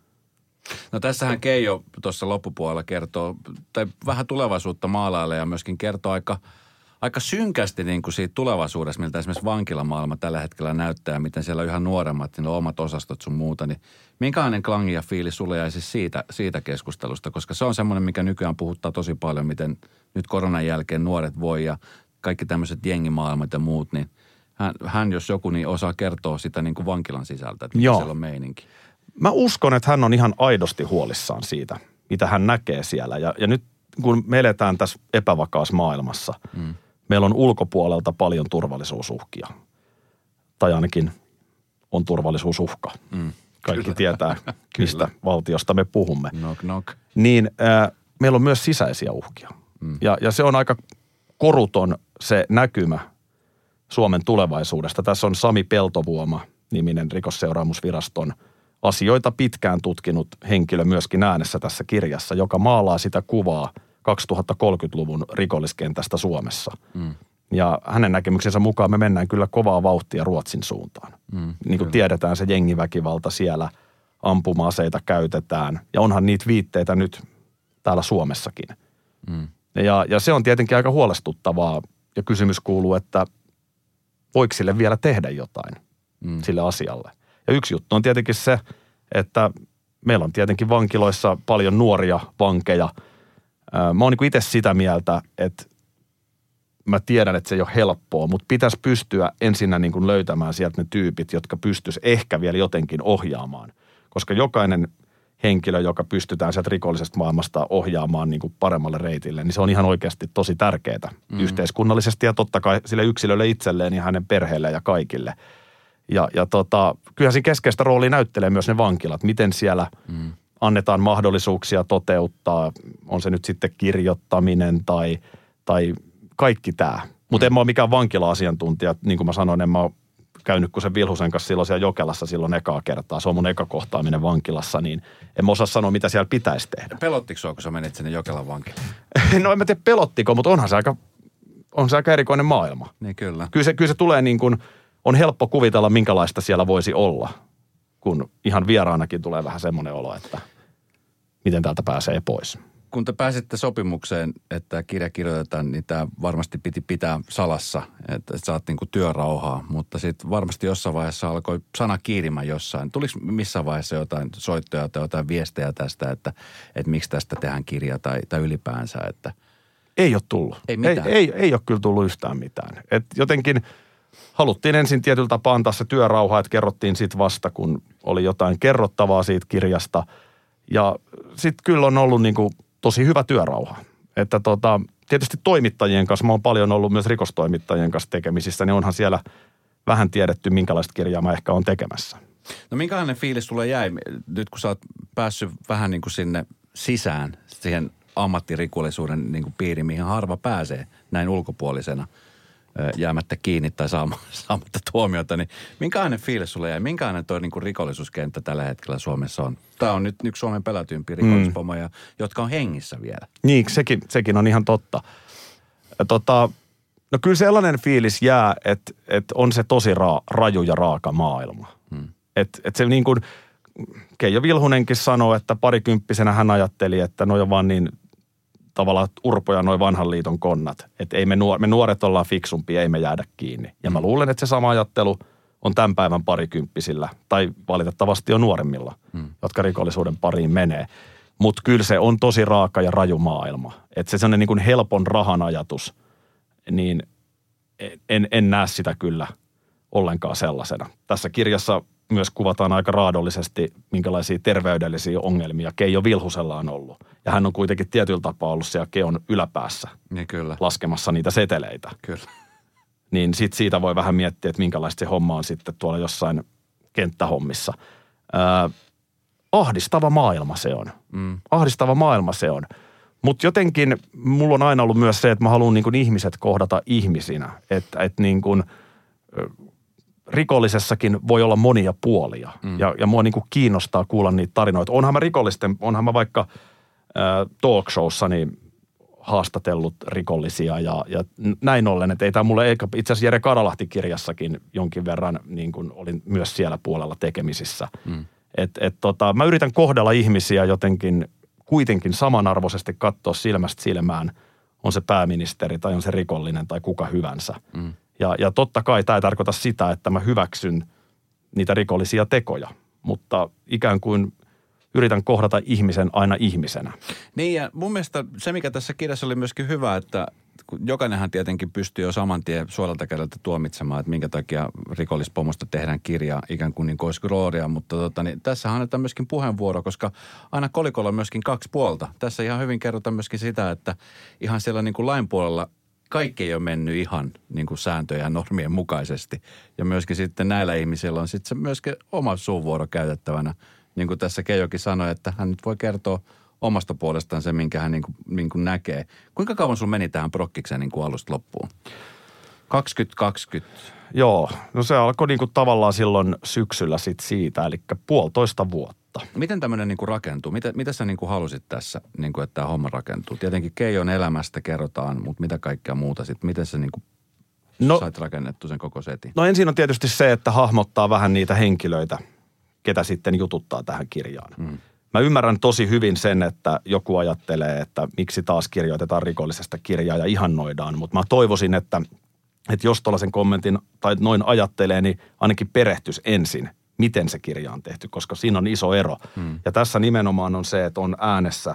Speaker 1: No tässähän Keijo tuossa loppupuolella kertoo, tai vähän tulevaisuutta maalailee ja myöskin kertoo aika – aika synkästi niin kuin siitä tulevaisuudessa, miltä esimerkiksi vankilamaailma tällä hetkellä näyttää ja miten siellä on yhä nuoremmat, niin on omat osastot sun muuta, niin minkälainen klangi ja fiili sulle jäi siis siitä, siitä keskustelusta? Koska se on semmoinen, mikä nykyään puhuttaa tosi paljon, miten nyt koronan jälkeen nuoret voi ja kaikki tämmöiset jengimaailmat ja muut, niin hän, hän jos joku, niin osaa kertoa sitä niin kuin vankilan sisältä, että Joo. siellä on meininki.
Speaker 2: Mä uskon, että hän on ihan aidosti huolissaan siitä, mitä hän näkee siellä. Ja, ja nyt kun me eletään tässä epävakaassa maailmassa mm – meillä on ulkopuolelta paljon turvallisuusuhkia. Tai ainakin on turvallisuusuhka. Mm, Kaikki kyllä. tietää, mistä valtiosta me puhumme.
Speaker 1: Knock, knock.
Speaker 2: Niin äh, meillä on myös sisäisiä uhkia. Mm. Ja, ja se on aika koruton se näkymä Suomen tulevaisuudesta. Tässä on Sami Peltovuoma, niminen rikosseuraamusviraston asioita pitkään tutkinut henkilö myöskin äänessä tässä kirjassa, joka maalaa sitä kuvaa – 2030-luvun rikolliskentästä Suomessa. Mm. Ja hänen näkemyksensä mukaan me mennään kyllä kovaa vauhtia Ruotsin suuntaan. Mm, niin kuin tiedetään, se jengiväkivalta siellä, ampuma-aseita käytetään. Ja onhan niitä viitteitä nyt täällä Suomessakin. Mm. Ja, ja se on tietenkin aika huolestuttavaa. Ja kysymys kuuluu, että voiko sille vielä tehdä jotain mm. sille asialle. Ja yksi juttu on tietenkin se, että meillä on tietenkin vankiloissa paljon nuoria vankeja – Mä oon niin itse sitä mieltä, että mä tiedän, että se ei ole helppoa, mutta pitäisi pystyä ensinnä niin kuin löytämään sieltä ne tyypit, jotka pystyisi ehkä vielä jotenkin ohjaamaan. Koska jokainen henkilö, joka pystytään sieltä rikollisesta maailmasta ohjaamaan niin kuin paremmalle reitille, niin se on ihan oikeasti tosi tärkeää mm. yhteiskunnallisesti ja totta kai sille yksilölle itselleen ja hänen perheelle ja kaikille. Ja, ja tota, kyllähän siinä keskeistä roolia näyttelee myös ne vankilat, miten siellä mm annetaan mahdollisuuksia toteuttaa, on se nyt sitten kirjoittaminen tai, tai kaikki tämä. Mutta mm. en mä ole mikään vankila-asiantuntija, niin kuin mä sanoin, en mä ole käynyt kuin sen Vilhusen kanssa silloin siellä Jokelassa silloin ekaa kertaa. Se on mun eka kohtaaminen vankilassa, niin en mä osaa sanoa, mitä siellä pitäisi tehdä.
Speaker 1: Pelottiko sua, kun sä menit sinne Jokelan vankilaan?
Speaker 2: no en mä tiedä pelottiko, mutta onhan se aika, on se aika erikoinen maailma.
Speaker 1: Niin kyllä.
Speaker 2: Kyllä se, kyllä se tulee niin kuin, on helppo kuvitella, minkälaista siellä voisi olla kun ihan vieraanakin tulee vähän semmoinen olo, että miten täältä pääsee pois.
Speaker 1: Kun te pääsitte sopimukseen, että kirja kirjoitetaan, niin tämä varmasti piti pitää salassa, että saat niinku työrauhaa, mutta sitten varmasti jossain vaiheessa alkoi sana kiirimä jossain. Tuliko missä vaiheessa jotain soittoja tai jotain viestejä tästä, että, että miksi tästä tehdään kirja tai, tai ylipäänsä, että –
Speaker 2: ei ole tullut.
Speaker 1: Ei,
Speaker 2: ei, ei, ei ole kyllä tullut yhtään mitään. Et jotenkin haluttiin ensin tietyllä tapaa antaa se työrauha, että kerrottiin sit vasta, kun oli jotain kerrottavaa siitä kirjasta. Ja sitten kyllä on ollut niin kuin tosi hyvä työrauha. Että tota, tietysti toimittajien kanssa, mä oon paljon ollut myös rikostoimittajien kanssa tekemisissä, niin onhan siellä vähän tiedetty, minkälaista kirjaa mä ehkä on tekemässä.
Speaker 1: No minkälainen fiilis sulle jäi nyt, kun sä oot päässyt vähän niin kuin sinne sisään, siihen ammattirikollisuuden niin kuin piiriin, mihin harva pääsee näin ulkopuolisena jäämättä kiinni tai saamatta tuomiota, niin minkälainen fiilis sulle jäi? Minkälainen tuo niin rikollisuuskenttä tällä hetkellä Suomessa on? Tämä on nyt yksi Suomen pelätympi rikollispomoja, mm. jotka on hengissä vielä.
Speaker 2: Niin, sekin, sekin on ihan totta. Tota, no kyllä sellainen fiilis jää, että, että on se tosi ra, raju ja raaka maailma. Mm. Että, että se niin kuin, Keijo Vilhunenkin sanoi, että parikymppisenä hän ajatteli, että no on vaan niin tavallaan urpoja noin vanhan liiton konnat. Että ei me, nuor- me nuoret ollaan fiksumpia, ei me jäädä kiinni. Ja mä mm. luulen, että se sama ajattelu on tämän päivän parikymppisillä, tai valitettavasti on nuoremmilla, hmm. jotka rikollisuuden pariin menee. Mutta kyllä se on tosi raaka ja raju maailma. Että se sellainen niin kuin helpon rahan ajatus, niin en, en näe sitä kyllä ollenkaan sellaisena. Tässä kirjassa myös kuvataan aika raadollisesti, minkälaisia terveydellisiä ongelmia Keijo Vilhusella on ollut. Ja hän on kuitenkin tietyllä tapaa ollut siellä Keon yläpäässä
Speaker 1: niin kyllä.
Speaker 2: laskemassa niitä seteleitä.
Speaker 1: Kyllä.
Speaker 2: Niin sit siitä voi vähän miettiä, että minkälaista se homma on sitten tuolla jossain kenttähommissa. Äh, ahdistava maailma se on. Mm. Ahdistava maailma se on. Mutta jotenkin mulla on aina ollut myös se, että mä haluan niin ihmiset kohdata ihmisinä. Että et niin kuin, rikollisessakin voi olla monia puolia. Mm. Ja, ja mua niin kuin kiinnostaa kuulla niitä tarinoita. Onhan mä rikollisten, onhan mä vaikka äh, talk showssa niin haastatellut rikollisia ja, ja näin ollen, että ei tämä mulle, eikä itse asiassa Jere Karalahti-kirjassakin jonkin verran niin kuin olin myös siellä puolella tekemisissä. Mm. Et, et tota, mä yritän kohdella ihmisiä jotenkin kuitenkin samanarvoisesti katsoa silmästä silmään, on se pääministeri tai on se rikollinen tai kuka hyvänsä. Mm. Ja, ja totta kai tämä ei tarkoita sitä, että mä hyväksyn niitä rikollisia tekoja, mutta ikään kuin yritän kohdata ihmisen aina ihmisenä.
Speaker 1: Niin ja mun mielestä se, mikä tässä kirjassa oli myöskin hyvä, että jokainenhan tietenkin pystyy jo saman tien suoralta kädeltä tuomitsemaan, että minkä takia rikollispomosta tehdään kirja ikään kuin niin kuin glooria, mutta tota, niin tässä annetaan myöskin puheenvuoro, koska aina kolikolla on myöskin kaksi puolta. Tässä ihan hyvin kerrotaan myöskin sitä, että ihan siellä niin kuin lain puolella kaikki ei ole mennyt ihan niin kuin sääntöjen ja normien mukaisesti. Ja myöskin sitten näillä ihmisillä on sitten myöskin oma suuvuoro käytettävänä. Niin kuin tässä Keijokin sanoi, että hän nyt voi kertoa omasta puolestaan se, minkä hän niin kuin, niin kuin näkee. Kuinka kauan sun meni tähän prokkikseen niin kuin alusta loppuun? 2020.
Speaker 2: Joo, no se alkoi niin kuin tavallaan silloin syksyllä sit siitä, eli puolitoista vuotta.
Speaker 1: Miten tämmöinen niin kuin rakentuu? Mitä, mitä sä niin kuin halusit tässä, niin kuin, että tämä homma rakentuu? Tietenkin Keijon elämästä kerrotaan, mutta mitä kaikkea muuta sitten? Miten sä niin kuin no, sait rakennettu sen koko setin?
Speaker 2: No ensin on tietysti se, että hahmottaa vähän niitä henkilöitä, ketä sitten jututtaa tähän kirjaan. Hmm. Mä ymmärrän tosi hyvin sen, että joku ajattelee, että miksi taas kirjoitetaan rikollisesta kirjaa ja ihannoidaan, mutta mä toivoisin, että, että jos tuollaisen kommentin tai noin ajattelee, niin ainakin perehtys ensin miten se kirja on tehty, koska siinä on iso ero. Hmm. Ja tässä nimenomaan on se, että on äänessä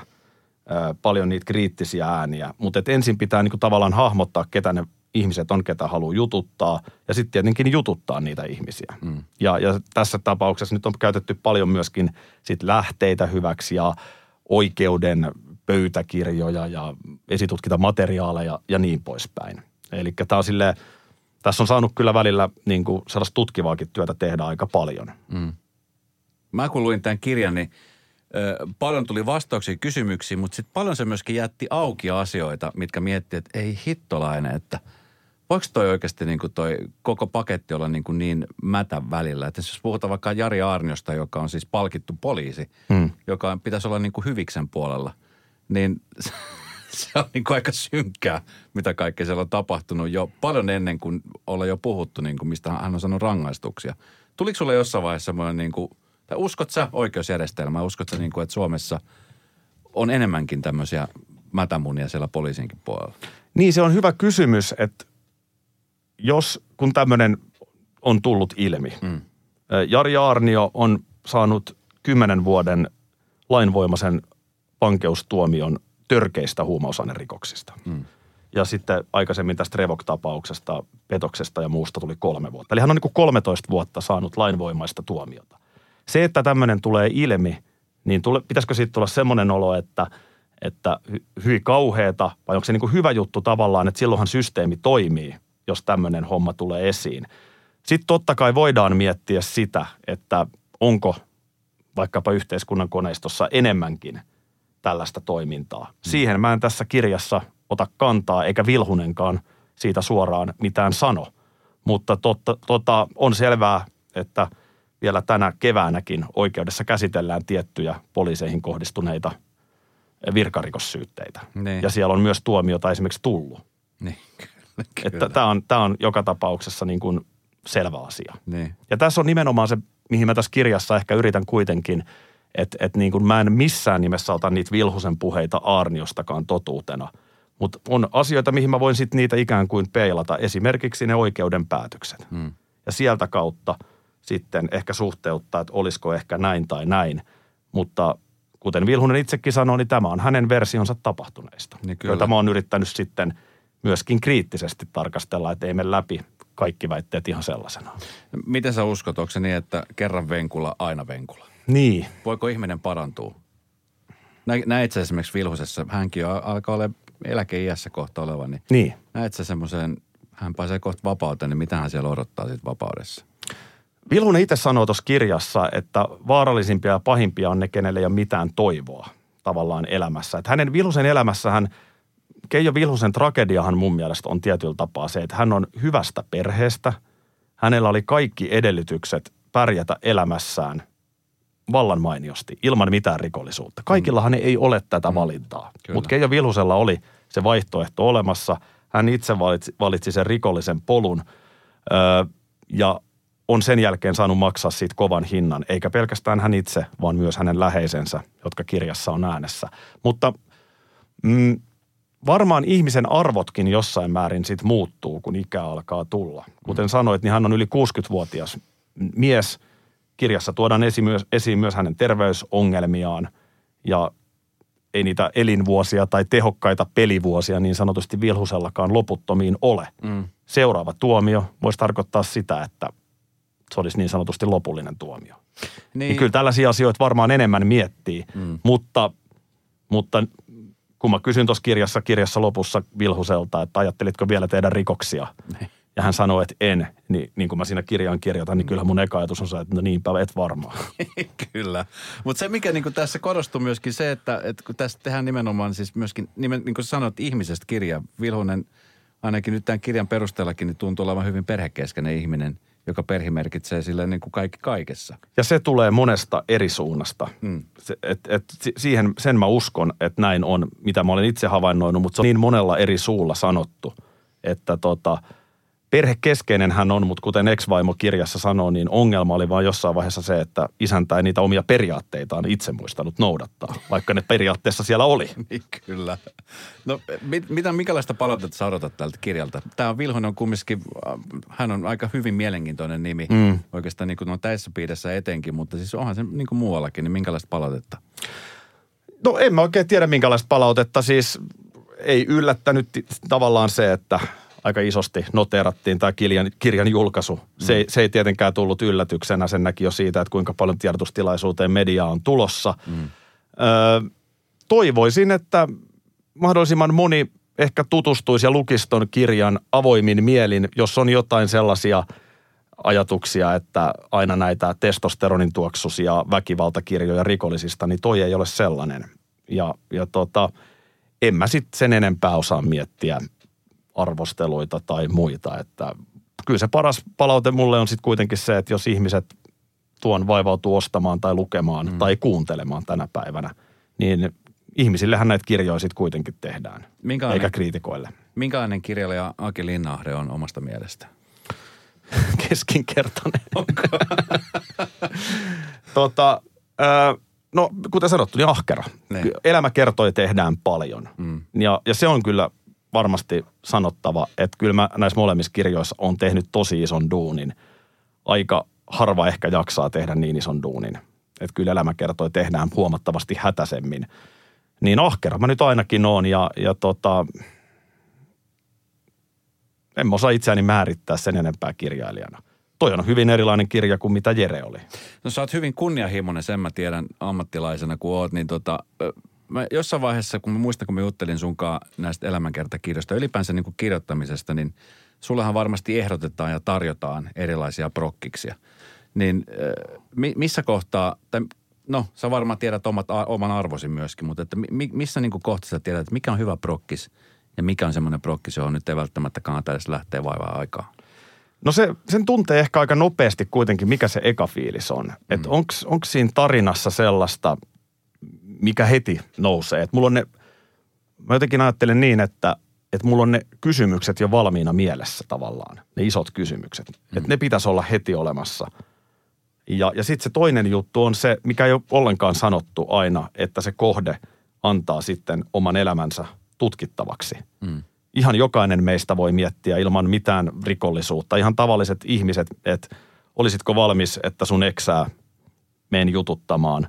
Speaker 2: paljon niitä kriittisiä ääniä, mutta et ensin pitää niinku tavallaan hahmottaa, ketä ne ihmiset on, ketä haluaa jututtaa, ja sitten tietenkin jututtaa niitä ihmisiä. Hmm. Ja, ja tässä tapauksessa nyt on käytetty paljon myöskin sit lähteitä hyväksi ja oikeuden pöytäkirjoja ja esitutkintamateriaaleja ja niin poispäin. Eli tämä on silleen tässä on saanut kyllä välillä niin kuin sellaista tutkivaakin työtä tehdä aika paljon. Mm.
Speaker 1: Mä kun luin tämän kirjan, niin ö, paljon tuli vastauksia kysymyksiin, mutta sitten paljon se myöskin jätti auki asioita, mitkä miettii, että ei hittolainen, että voiko toi oikeasti niin kuin toi koko paketti olla niin, kuin niin mätä välillä. Että jos puhutaan vaikka Jari Arniosta, joka on siis palkittu poliisi, mm. joka pitäisi olla niin kuin hyviksen puolella, niin se on niin kuin aika synkkää, mitä kaikkea siellä on tapahtunut jo paljon ennen kuin ollaan jo puhuttu, niin kuin mistä hän on sanonut rangaistuksia. Tuliko sulle jossain vaiheessa semmoinen, niin kuin, tai uskot sä oikeusjärjestelmään, uskot sä, niin kuin, että Suomessa on enemmänkin tämmöisiä mätämunia siellä poliisinkin puolella?
Speaker 2: Niin, se on hyvä kysymys, että jos, kun tämmöinen on tullut ilmi, mm. Jari Arnio on saanut kymmenen vuoden lainvoimaisen pankeustuomion törkeistä huumausainerikoksista. Mm. Ja sitten aikaisemmin tästä Revok-tapauksesta, petoksesta ja muusta tuli kolme vuotta. Eli hän on niin kuin 13 vuotta saanut lainvoimaista tuomiota. Se, että tämmöinen tulee ilmi, niin tule, pitäisikö siitä tulla semmoinen olo, että, että hy, hyvin kauheata, vai onko se niin kuin hyvä juttu tavallaan, että silloinhan systeemi toimii, jos tämmöinen homma tulee esiin. Sitten totta kai voidaan miettiä sitä, että onko vaikkapa yhteiskunnan koneistossa enemmänkin tällaista toimintaa. Mm. Siihen mä en tässä kirjassa ota kantaa, eikä Vilhunenkaan siitä suoraan mitään sano. Mutta totta, tota, on selvää, että vielä tänä keväänäkin oikeudessa käsitellään tiettyjä poliiseihin kohdistuneita virkarikossyytteitä. Niin. Ja siellä on myös tuomiota esimerkiksi tullut.
Speaker 1: Niin,
Speaker 2: Että tämä on, tää on joka tapauksessa niin kuin selvä asia.
Speaker 1: Niin.
Speaker 2: Ja tässä on nimenomaan se, mihin mä tässä kirjassa ehkä yritän kuitenkin, että et niin kuin mä en missään nimessä ota niitä Vilhusen puheita Aarniostakaan totuutena. Mutta on asioita, mihin mä voin sitten niitä ikään kuin peilata, esimerkiksi ne oikeuden päätökset.
Speaker 1: Mm.
Speaker 2: Ja sieltä kautta sitten ehkä suhteuttaa, että olisiko ehkä näin tai näin. Mutta kuten Vilhunen itsekin sanoi, niin tämä on hänen versionsa tapahtuneista.
Speaker 1: Niin kyllä.
Speaker 2: joita mä oon yrittänyt sitten myöskin kriittisesti tarkastella, että ei mene läpi kaikki väitteet ihan sellaisena.
Speaker 1: Miten sä uskot, onko se niin, että kerran venkula, aina venkula?
Speaker 2: Niin,
Speaker 1: Voiko ihminen parantua? Nä- Näit sä esimerkiksi Vilhusessa, hänkin on, alkaa olla eläkeiässä kohta oleva, niin
Speaker 2: niin.
Speaker 1: näet sä semmoisen, hän pääsee kohta vapauteen, niin mitä hän siellä odottaa siitä vapaudessa?
Speaker 2: Vilhunen itse sanoo tuossa kirjassa, että vaarallisimpia ja pahimpia on ne, kenelle ei ole mitään toivoa tavallaan elämässä. Että hänen Vilhusen elämässähän, Keijo Vilhusen tragediahan mun mielestä on tietyllä tapaa se, että hän on hyvästä perheestä. Hänellä oli kaikki edellytykset pärjätä elämässään vallan mainiosti, ilman mitään rikollisuutta. Kaikillahan ei ole tätä valintaa.
Speaker 1: Kyllä.
Speaker 2: Mutta Keijo Vilhusella oli se vaihtoehto olemassa. Hän itse valitsi, valitsi sen rikollisen polun öö, ja on sen jälkeen saanut maksaa siitä kovan hinnan. Eikä pelkästään hän itse, vaan myös hänen läheisensä, jotka kirjassa on äänessä. Mutta mm, varmaan ihmisen arvotkin jossain määrin sit muuttuu, kun ikä alkaa tulla. Kuten sanoit, niin hän on yli 60-vuotias mies. Kirjassa tuodaan esiin myös, esiin myös hänen terveysongelmiaan ja ei niitä elinvuosia tai tehokkaita pelivuosia niin sanotusti Vilhusellakaan loputtomiin ole.
Speaker 1: Mm.
Speaker 2: Seuraava tuomio voisi tarkoittaa sitä, että se olisi niin sanotusti lopullinen tuomio.
Speaker 1: Niin,
Speaker 2: Niin kyllä tällaisia asioita varmaan enemmän miettii,
Speaker 1: Mm.
Speaker 2: mutta, mutta kun mä kysyn tuossa kirjassa, kirjassa lopussa Vilhuselta, että ajattelitko vielä tehdä rikoksia,
Speaker 1: Niin.
Speaker 2: ja hän sanoi, että en, niin, niin kuin mä siinä kirjaan kirjoitan, niin kyllä mun eka ajatus on se, että no niinpä, et varmaan.
Speaker 1: Kyllä. Mutta se, mikä niin tässä korostuu myöskin se, että, että kun tässä tehdään nimenomaan siis myöskin, nimen, niin kuin sanoit, ihmisestä kirja. Vilhunen, ainakin nyt tämän kirjan perusteellakin, niin tuntuu olevan hyvin perhekeskeinen ihminen, joka perhe merkitsee sille niin kuin kaikki kaikessa.
Speaker 2: Ja se tulee monesta eri suunnasta.
Speaker 1: Mm.
Speaker 2: Se, et, et, si- siihen, sen mä uskon, että näin on, mitä mä olen itse havainnoinut, mutta se on niin monella eri suulla sanottu, että tota, perhekeskeinen hän on, mutta kuten ex-vaimo kirjassa sanoo, niin ongelma oli vaan jossain vaiheessa se, että isäntä ei niitä omia periaatteitaan itse muistanut noudattaa, vaikka ne periaatteessa siellä oli.
Speaker 1: Niin kyllä. No mit, mitä, minkälaista palautetta sä odotat tältä kirjalta? Tämä on Vilhonen on kumminkin, äh, hän on aika hyvin mielenkiintoinen nimi.
Speaker 2: Mm.
Speaker 1: Oikeastaan niin kuin no, tässä piidessä etenkin, mutta siis onhan se niin kuin muuallakin, niin minkälaista palautetta?
Speaker 2: No en mä oikein tiedä minkälaista palautetta. Siis ei yllättänyt tavallaan se, että aika isosti noteerattiin tämä kirjan, kirjan julkaisu. Se, ei, se ei tietenkään tullut yllätyksenä. Sen näki jo siitä, että kuinka paljon tiedotustilaisuuteen media on tulossa. Mm. Öö, toivoisin, että mahdollisimman moni ehkä tutustuisi ja lukisi ton kirjan avoimin mielin, jos on jotain sellaisia ajatuksia, että aina näitä testosteronin tuoksusia väkivaltakirjoja rikollisista, niin toi ei ole sellainen. Ja, ja tota, en mä sitten sen enempää osaa miettiä arvosteluita tai muita, että kyllä se paras palaute mulle on sitten kuitenkin se, että jos ihmiset tuon vaivautuu ostamaan tai lukemaan mm. tai kuuntelemaan tänä päivänä, niin ihmisillehän näitä kirjoja sitten kuitenkin tehdään,
Speaker 1: Minkälainen,
Speaker 2: eikä kriitikoille.
Speaker 1: minkälainen kirjailija Aki Linnahde on omasta mielestä?
Speaker 2: Keskinkertainen. tota, ö, no kuten sanottu, niin ahkera.
Speaker 1: Niin.
Speaker 2: Ky- Elämä kertoi tehdään paljon.
Speaker 1: Mm.
Speaker 2: Ja, ja se on kyllä varmasti sanottava, että kyllä mä näissä molemmissa kirjoissa on tehnyt tosi ison duunin. Aika harva ehkä jaksaa tehdä niin ison duunin. Että kyllä elämä kertoi tehdään huomattavasti hätäisemmin. Niin ahkera mä nyt ainakin oon ja, ja tota, en mä osaa itseäni määrittää sen enempää kirjailijana. Toi on hyvin erilainen kirja kuin mitä Jere oli.
Speaker 1: No sä oot hyvin kunnianhimoinen, sen mä tiedän ammattilaisena kun oot, niin tota, mä jossain vaiheessa, kun mä muistan, kun mä juttelin sunkaan näistä elämänkertakirjoista, ylipäänsä niin kuin kirjoittamisesta, niin sullahan varmasti ehdotetaan ja tarjotaan erilaisia prokkiksia. Niin missä kohtaa, tai no sä varmaan tiedät omat, oman arvosi myöskin, mutta että missä niin kuin kohtaa sä tiedät, että mikä on hyvä prokkis ja mikä on semmoinen prokkis, johon nyt ei välttämättä kannata edes lähteä vaivaa aikaa?
Speaker 2: No se, sen tuntee ehkä aika nopeasti kuitenkin, mikä se eka fiilis on. Mm. Että onko siinä tarinassa sellaista, mikä heti nousee. Että mulla on ne, mä jotenkin ajattelen niin, että, että mulla on ne kysymykset jo valmiina mielessä tavallaan. Ne isot kysymykset. Mm. Että ne pitäisi olla heti olemassa. Ja, ja sitten se toinen juttu on se, mikä ei ole ollenkaan sanottu aina, että se kohde antaa sitten oman elämänsä tutkittavaksi. Mm ihan jokainen meistä voi miettiä ilman mitään rikollisuutta. Ihan tavalliset ihmiset, että olisitko valmis, että sun eksää meen jututtamaan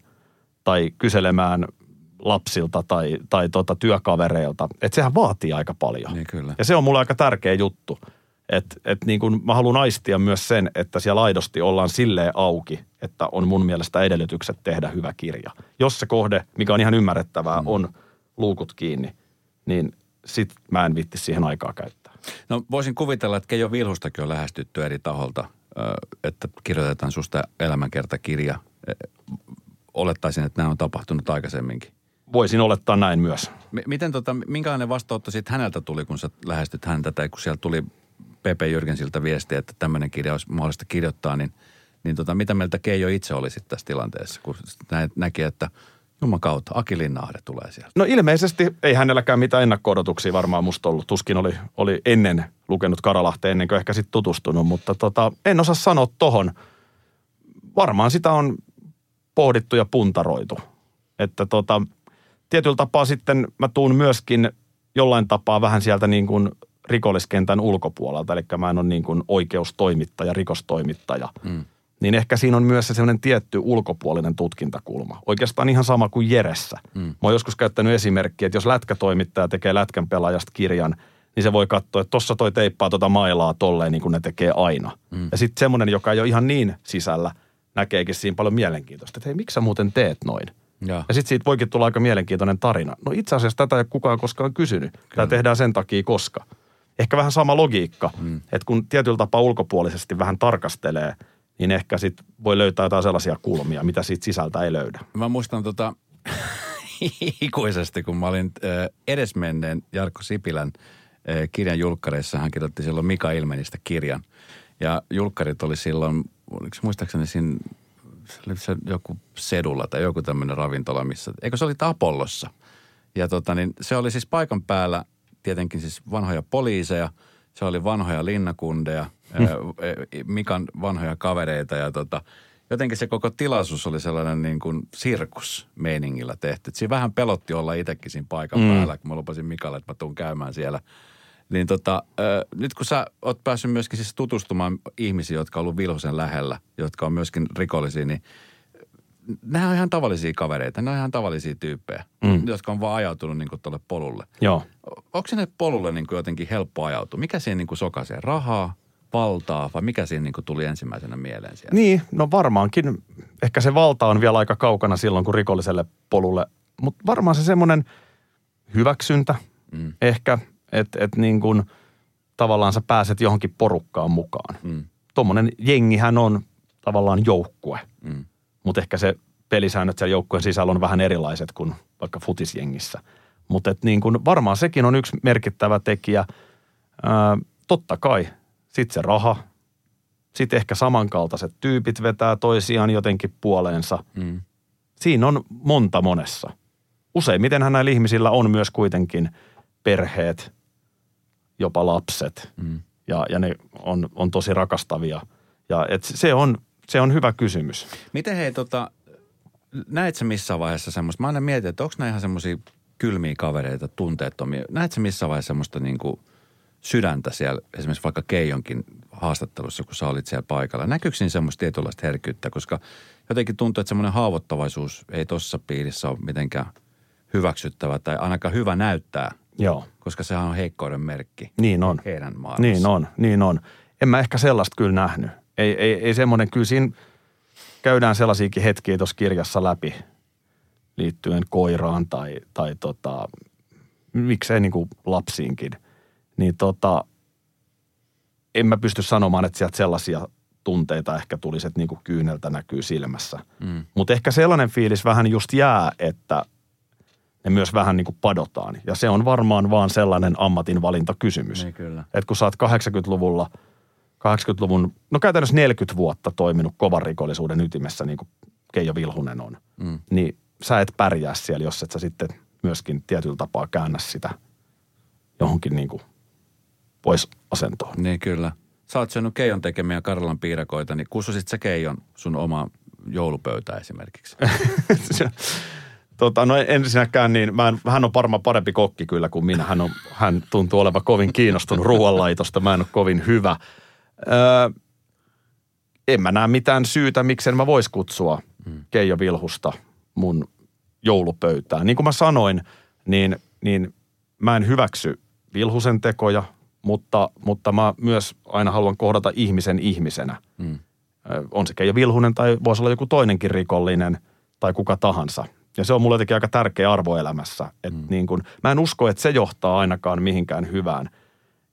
Speaker 2: tai kyselemään lapsilta tai, tai tota työkavereilta. Että sehän vaatii aika paljon.
Speaker 1: Niin kyllä.
Speaker 2: Ja se on mulle aika tärkeä juttu. Että et niin kun mä haluan aistia myös sen, että siellä aidosti ollaan silleen auki, että on mun mielestä edellytykset tehdä hyvä kirja. Jos se kohde, mikä on ihan ymmärrettävää, mm. on luukut kiinni, niin sit mä en vitti siihen aikaa käyttää.
Speaker 1: No voisin kuvitella, että Keijo Vilhustakin on lähestytty eri taholta, että kirjoitetaan susta elämänkertakirja. Olettaisin, että nämä on tapahtunut aikaisemminkin.
Speaker 2: Voisin olettaa näin myös.
Speaker 1: M- miten tota, minkälainen vastaanotto sitten häneltä tuli, kun sä lähestyt häntä, tai kun sieltä tuli Pepe Jyrgensiltä viestiä, että tämmöinen kirja olisi mahdollista kirjoittaa, niin, niin tota, mitä mieltä Keijo itse oli sitten tässä tilanteessa, kun näki, että – Jumman kautta, Aki Linnahde tulee sieltä.
Speaker 2: No ilmeisesti ei hänelläkään mitään ennakko varmaan musta ollut. Tuskin oli, oli ennen lukenut Karalahteen ennen kuin ehkä sitten tutustunut, mutta tota, en osaa sanoa tohon. Varmaan sitä on pohdittu ja puntaroitu. Että tota, tietyllä tapaa sitten mä tuun myöskin jollain tapaa vähän sieltä niin kuin rikolliskentän ulkopuolelta. Eli mä en ole niin kuin oikeustoimittaja, rikostoimittaja. Mm niin ehkä siinä on myös se sellainen tietty ulkopuolinen tutkintakulma. Oikeastaan ihan sama kuin Jeressä. Mm. Mä oon joskus käyttänyt esimerkkiä, että jos lätkätoimittaja tekee lätkän pelaajasta kirjan, niin se voi katsoa, että tossa toi teippaa tota mailaa tolleen niin kuin ne tekee aina. Mm. Ja sitten semmoinen, joka ei ole ihan niin sisällä, näkeekin siinä paljon mielenkiintoista. Että hei, miksi sä muuten teet noin? Ja, ja sitten siitä voikin tulla aika mielenkiintoinen tarina. No itse asiassa tätä ei ole kukaan koskaan kysynyt. Kyllä. Tämä tehdään sen takia koska. Ehkä vähän sama logiikka, mm. että kun tietyllä tapaa ulkopuolisesti vähän tarkastelee – niin ehkä sit voi löytää jotain sellaisia kulmia, mitä siitä sisältä ei löydä.
Speaker 1: Mä muistan tota ikuisesti, kun mä olin edesmenneen Jarkko Sipilän kirjan julkkareissa. Hän kirjoitti silloin Mika Ilmenistä kirjan. Ja julkkarit oli silloin, oliko muistaakseni siinä se joku sedulla tai joku tämmöinen ravintola, missä, eikö se oli Apollossa. Ja tota, niin se oli siis paikan päällä tietenkin siis vanhoja poliiseja – se oli vanhoja linnakundeja, mm. Mikan vanhoja kavereita ja tota, jotenkin se koko tilaisuus oli sellainen niin kuin sirkusmeiningillä tehty. Et siinä vähän pelotti olla itsekin siinä paikan mm. päällä, kun mä lupasin Mikalle, että mä tuun käymään siellä. Niin tota, nyt kun sä oot päässyt myöskin siis tutustumaan ihmisiin, jotka on ollut Vilhosen lähellä, jotka on myöskin rikollisia, niin nämä on ihan tavallisia kavereita, nämä on ihan tavallisia tyyppejä, mm. jotka on vaan ajautunut niin tuolle polulle.
Speaker 2: Joo.
Speaker 1: Onko sinne polulle niin kuin jotenkin helppo ajautua? Mikä siinä niin sokaisee? Rahaa, valtaa vai mikä siinä niin tuli ensimmäisenä mieleen siellä?
Speaker 2: Niin, no varmaankin. Ehkä se valta on vielä aika kaukana silloin, kun rikolliselle polulle. Mutta varmaan se semmoinen hyväksyntä mm. ehkä, että et niin kuin tavallaan sä pääset johonkin porukkaan mukaan. Mm. Tuommoinen jengihän on tavallaan joukkue. Mm mutta ehkä se pelisäännöt siellä joukkueen sisällä on vähän erilaiset kuin vaikka futisjengissä. Mutta niin kuin varmaan sekin on yksi merkittävä tekijä. Ää, totta kai, sitten se raha, sitten ehkä samankaltaiset tyypit vetää toisiaan jotenkin puoleensa. Mm. Siinä on monta monessa. Useimmitenhän näillä ihmisillä on myös kuitenkin perheet, jopa lapset. Mm. Ja, ja ne on, on tosi rakastavia. Ja et se on se on hyvä kysymys.
Speaker 1: Miten hei tota, näet sä missään vaiheessa semmoista, mä aina mietin, että onko nämä ihan semmoisia kylmiä kavereita, tunteettomia. Näet sä missään vaiheessa semmoista niin kuin sydäntä siellä, esimerkiksi vaikka Keijonkin haastattelussa, kun sä olit siellä paikalla. Näkyykö siinä semmoista tietynlaista herkkyyttä, koska jotenkin tuntuu, että semmoinen haavoittavaisuus ei tuossa piirissä ole mitenkään hyväksyttävä tai ainakaan hyvä näyttää
Speaker 2: Joo.
Speaker 1: koska sehän on heikkouden merkki
Speaker 2: Niin on.
Speaker 1: heidän maailmassa.
Speaker 2: Niin on, niin on. En mä ehkä sellaista kyllä nähnyt. Ei, ei, ei semmoinen, kyllä siinä käydään sellaisiakin hetkiä tuossa kirjassa läpi liittyen koiraan tai, tai tota, miksei niin kuin lapsiinkin. Niin tota, en mä pysty sanomaan, että sieltä sellaisia tunteita ehkä tulisi, että niin kuin kyyneltä näkyy silmässä.
Speaker 1: Mm.
Speaker 2: Mutta ehkä sellainen fiilis vähän just jää, että ne myös vähän niin kuin padotaan. Ja se on varmaan vaan sellainen ammatinvalintakysymys.
Speaker 1: Niin kyllä.
Speaker 2: Että kun sä oot 80-luvulla, 80-luvun, no käytännössä 40 vuotta toiminut kovan rikollisuuden ytimessä, niin kuin Keijo Vilhunen on,
Speaker 1: Mm.
Speaker 2: niin sä et pärjää siellä, jos et sä sitten myöskin tietyllä tapaa käännä sitä johonkin niin kuin pois asentoon.
Speaker 1: Niin kyllä. Sä oot syönyt Keijon tekemiä Karjalan piirakoita, niin kutsuisit sä Keijon sun oma joulupöytä esimerkiksi?
Speaker 2: tota, no ensinnäkään niin, mä en, hän on varmaan parempi kokki kyllä kuin minä. Hän, on, hän tuntuu olevan kovin kiinnostunut ruoanlaitosta. Mä en ole kovin hyvä. Öö, en mä näe mitään syytä, miksen mä vois kutsua mm. Keijo Vilhusta mun joulupöytään. Niin kuin mä sanoin, niin, niin mä en hyväksy Vilhusen tekoja, mutta, mutta mä myös aina haluan kohdata ihmisen ihmisenä.
Speaker 1: Mm.
Speaker 2: On se Keijo Vilhunen tai voisi olla joku toinenkin rikollinen tai kuka tahansa. Ja se on mulle jotenkin aika tärkeä arvo elämässä. Et mm. niin kun, mä en usko, että se johtaa ainakaan mihinkään hyvään,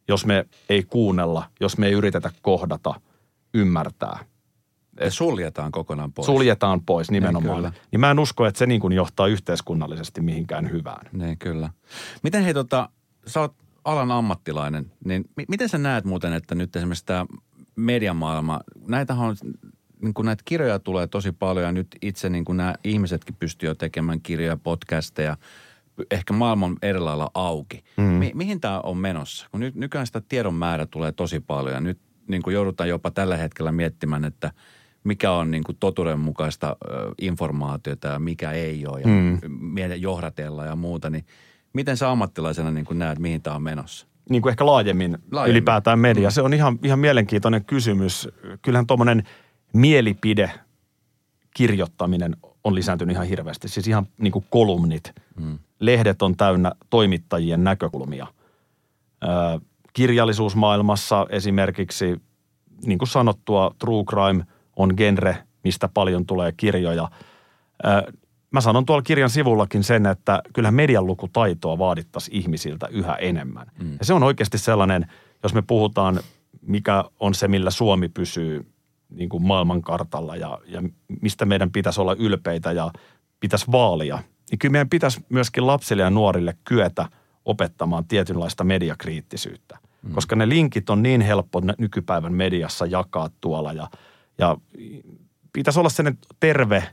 Speaker 2: jos me ei kuunnella, jos me ei yritetä kohdata, ymmärtää.
Speaker 1: Ja suljetaan kokonaan pois.
Speaker 2: Suljetaan pois
Speaker 1: Niin,
Speaker 2: nimenomaan. Niin, niin mä en usko, että se niin kun johtaa yhteiskunnallisesti mihinkään hyvään.
Speaker 1: Niin, kyllä. Miten hei tota, sä oot alan ammattilainen, niin mi- miten sä näet muuten, että nyt esimerkiksi tämä mediamaailma, näitähän on, niin kun näitä kirjoja tulee tosi paljon ja nyt itse niin kun nämä ihmisetkin pystyy jo tekemään kirjoja, podcasteja, ehkä maailma on eri lailla auki. Mm. Mi- mihin tämä on menossa? Kun nyt, nykyään sitä tiedon määrä tulee tosi paljon ja nyt niin kuin joudutaan jopa tällä hetkellä miettimään, että mikä on niin kuin totuudenmukaista informaatiota ja mikä ei ole ja mm. johdatella ja muuta, niin miten sä ammattilaisena niin kuin näet, mihin tämä on menossa?
Speaker 2: niin kuin ehkä laajemmin,
Speaker 1: Laajemmin.
Speaker 2: laajemmin. ylipäätään media. Mm. Se on ihan, ihan mielenkiintoinen kysymys. Kyllähän tuommoinen mielipide kirjoittaminen on lisääntynyt ihan hirveästi. Siis ihan niin kuin kolumnit. Mm. Lehdet on täynnä toimittajien näkökulmia. Ö, kirjallisuusmaailmassa esimerkiksi, niin kuin sanottua, true crime on genre, mistä paljon tulee kirjoja. Ö, mä sanon tuolla kirjan sivullakin sen, että kyllä median lukutaitoa vaadittaisiin ihmisiltä yhä enemmän. Mm. Ja se on oikeasti sellainen, jos me puhutaan, mikä on se, millä Suomi pysyy niin kuin maailmankartalla ja, ja mistä meidän pitäisi olla ylpeitä ja pitäisi vaalia, niin kyllä meidän pitäisi myöskin lapsille ja nuorille kyetä opettamaan tietynlaista mediakriittisyyttä. Mm. Koska ne linkit on niin helppo nykypäivän mediassa jakaa tuolla ja, ja pitäisi olla sellainen terve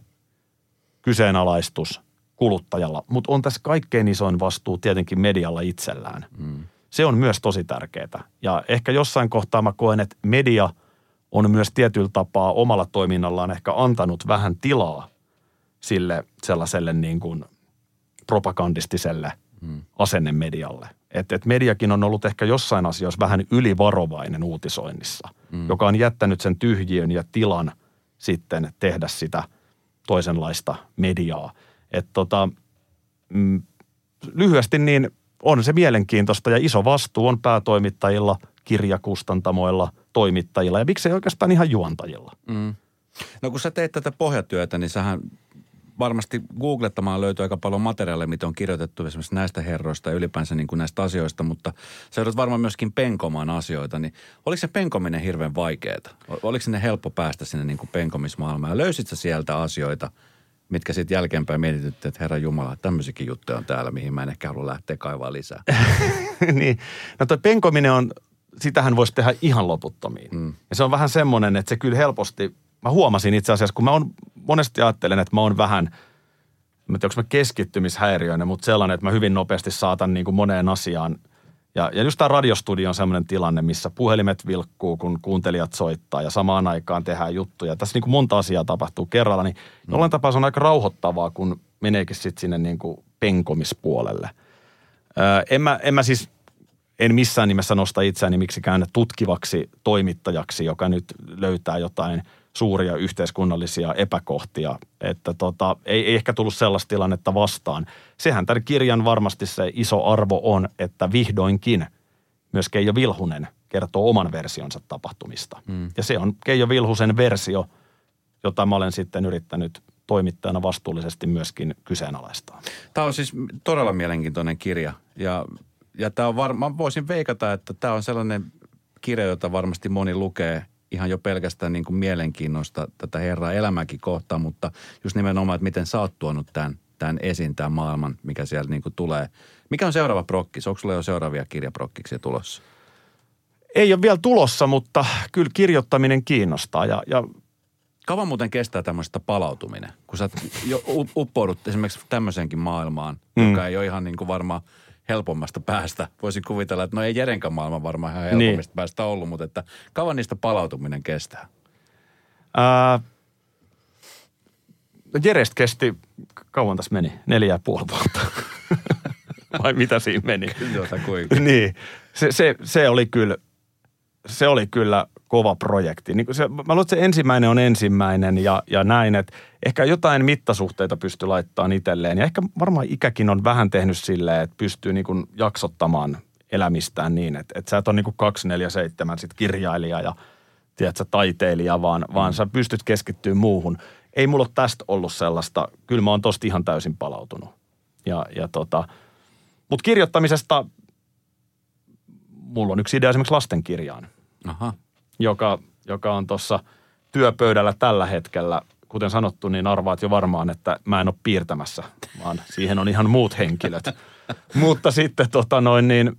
Speaker 2: kyseenalaistus kuluttajalla, mutta on tässä kaikkein isoin vastuu tietenkin medialla itsellään. Mm. Se on myös tosi tärkeää. Ja ehkä jossain kohtaa mä koen, että media on myös tietyllä tapaa omalla toiminnallaan ehkä antanut vähän tilaa sille sellaiselle niin kuin propagandistiselle mm. asennemedialle. Että et mediakin on ollut ehkä jossain asioissa vähän ylivarovainen uutisoinnissa, mm. joka on jättänyt sen tyhjiön ja tilan sitten tehdä sitä toisenlaista mediaa. Että tota, mm, lyhyesti niin on se mielenkiintoista ja iso vastuu on päätoimittajilla, kirjakustantamoilla, toimittajilla ja miksei oikeastaan ihan juontajilla.
Speaker 1: Mm. No kun sä teet tätä pohjatyötä, niin sähän varmasti googlettamaan löytyy aika paljon materiaalia, mitä on kirjoitettu esimerkiksi näistä herroista ja ylipäänsä niin kuin näistä asioista, mutta sä joudut varmaan myöskin penkomaan asioita, niin oliko se penkominen hirveän vaikeaa? Oliko sinne helppo päästä sinne niin kuin penkomismaailmaan ja löysit sä sieltä asioita, mitkä sitten jälkeenpäin mietitytte, että herra Jumala, tämmöisiäkin juttuja on täällä, mihin mä en ehkä halua lähteä kaivaa lisää.
Speaker 2: niin. No toi penkominen on, sitähän voisi tehdä ihan loputtomiin. Mm. Ja se on vähän semmoinen, että se kyllä helposti, mä huomasin itse asiassa, kun mä on, monesti ajattelen, että mä oon vähän, mä tiedä, onko mä keskittymishäiriöinen, mutta sellainen, että mä hyvin nopeasti saatan niin kuin moneen asiaan. Ja, ja just tämä radiostudio on semmoinen tilanne, missä puhelimet vilkkuu, kun kuuntelijat soittaa ja samaan aikaan tehdään juttuja. Tässä niin kuin monta asiaa tapahtuu kerralla, niin mm. jollain tapaa se on aika rauhoittavaa, kun meneekin sitten sinne niin kuin penkomispuolelle. Öö, en, mä, en mä siis, en missään nimessä nosta itseäni miksikään tutkivaksi toimittajaksi, joka nyt löytää jotain suuria yhteiskunnallisia epäkohtia, että tota, ei, ei ehkä tullut sellaista tilannetta vastaan. Sehän tämän kirjan varmasti se iso arvo on, että vihdoinkin myös Keijo Vilhunen kertoo oman versionsa tapahtumista. Mm. Ja se on Keijo Vilhusen versio, jota mä olen sitten yrittänyt toimittajana vastuullisesti myöskin kyseenalaistaa.
Speaker 1: Tämä on siis todella mielenkiintoinen kirja ja, ja tämä on varmaan, voisin veikata, että tämä on sellainen kirja, jota varmasti moni lukee ihan jo pelkästään niin kuin mielenkiinnosta tätä herraa elämäkin kohtaan, mutta just nimenomaan, että miten sä oot tuonut tämän, tämän esiin, tämän maailman, mikä siellä niin kuin tulee. Mikä on seuraava prokkis? Onko sulla jo seuraavia kirjaprokkiksia tulossa?
Speaker 2: Ei ole vielä tulossa, mutta kyllä kirjoittaminen kiinnostaa ja, ja
Speaker 1: Kauan muuten kestää tämmöistä palautuminen, kun sä jo uppoudut esimerkiksi tämmöiseenkin maailmaan, mm. joka ei ole ihan niin kuin varmaan helpommasta päästä. Voisin kuvitella, että no ei Jerenkan maailma varmaan ihan niin. helpommasta niin. päästä ollut, mutta että kauan niistä palautuminen kestää? Ää,
Speaker 2: no Jerest kesti, kauan tässä meni? Neljä ja puoli vuotta. Vai mitä siinä meni?
Speaker 1: Kyllä,
Speaker 2: niin, se, se, se oli kyllä, se oli kyllä kova projekti. Niin se, mä luulen, että se ensimmäinen on ensimmäinen ja, ja näin, että ehkä jotain mittasuhteita pystyy laittamaan itselleen. Ja ehkä varmaan ikäkin on vähän tehnyt silleen, että pystyy niin kuin jaksottamaan elämistään niin, että, että sä et ole niin kuin 247 sit kirjailija ja tiedätkö, taiteilija, vaan, mm. vaan sä pystyt keskittyä muuhun. Ei mulla ole tästä ollut sellaista, kyllä mä oon tosta ihan täysin palautunut. Ja, ja tota, mutta kirjoittamisesta mulla on yksi idea esimerkiksi lastenkirjaan. Aha joka, joka on tuossa työpöydällä tällä hetkellä. Kuten sanottu, niin arvaat jo varmaan, että mä en ole piirtämässä, vaan siihen on ihan muut henkilöt. Mutta sitten tota noin niin,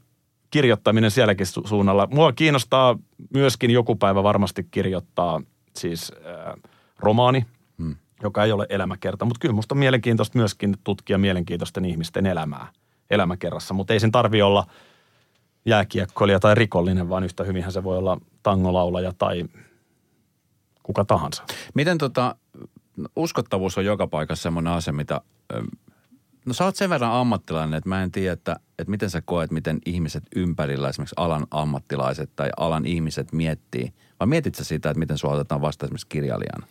Speaker 2: kirjoittaminen sielläkin su- suunnalla. Mua kiinnostaa myöskin joku päivä varmasti kirjoittaa siis äh, romaani, hmm. joka ei ole elämäkerta. Mutta kyllä musta on mielenkiintoista myöskin tutkia mielenkiintoisten ihmisten elämää elämäkerrassa. Mutta ei sen tarvi olla – jääkiekkoilija tai rikollinen, vaan yhtä hyvinhän se voi olla tangolaulaja tai kuka tahansa.
Speaker 1: Miten tota, uskottavuus on joka paikassa semmoinen asia, mitä, no sä oot sen verran ammattilainen, että mä en tiedä, että, että miten sä koet, miten ihmiset ympärillä, esimerkiksi alan ammattilaiset tai alan ihmiset miettii. Vai mietit sä sitä, että miten sua otetaan vastaan esimerkiksi kirjailijana?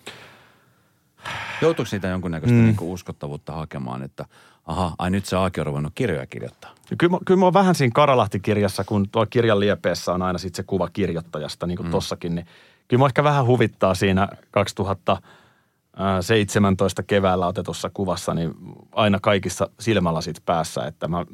Speaker 1: Joutuuko siitä jonkunnäköistä mm. niin uskottavuutta hakemaan, että aha, ai nyt se Aaki on ruvennut kirjoja kirjoittaa?
Speaker 2: Kyllä, kyllä mä oon vähän siinä Karalahti-kirjassa, kun tuo kirjan liepeessä on aina sitten se kuva kirjoittajasta, niin kuin mm. tossakin, niin kyllä mä ehkä vähän huvittaa siinä 2017 keväällä otetussa kuvassa, niin aina kaikissa silmälasit päässä, että mä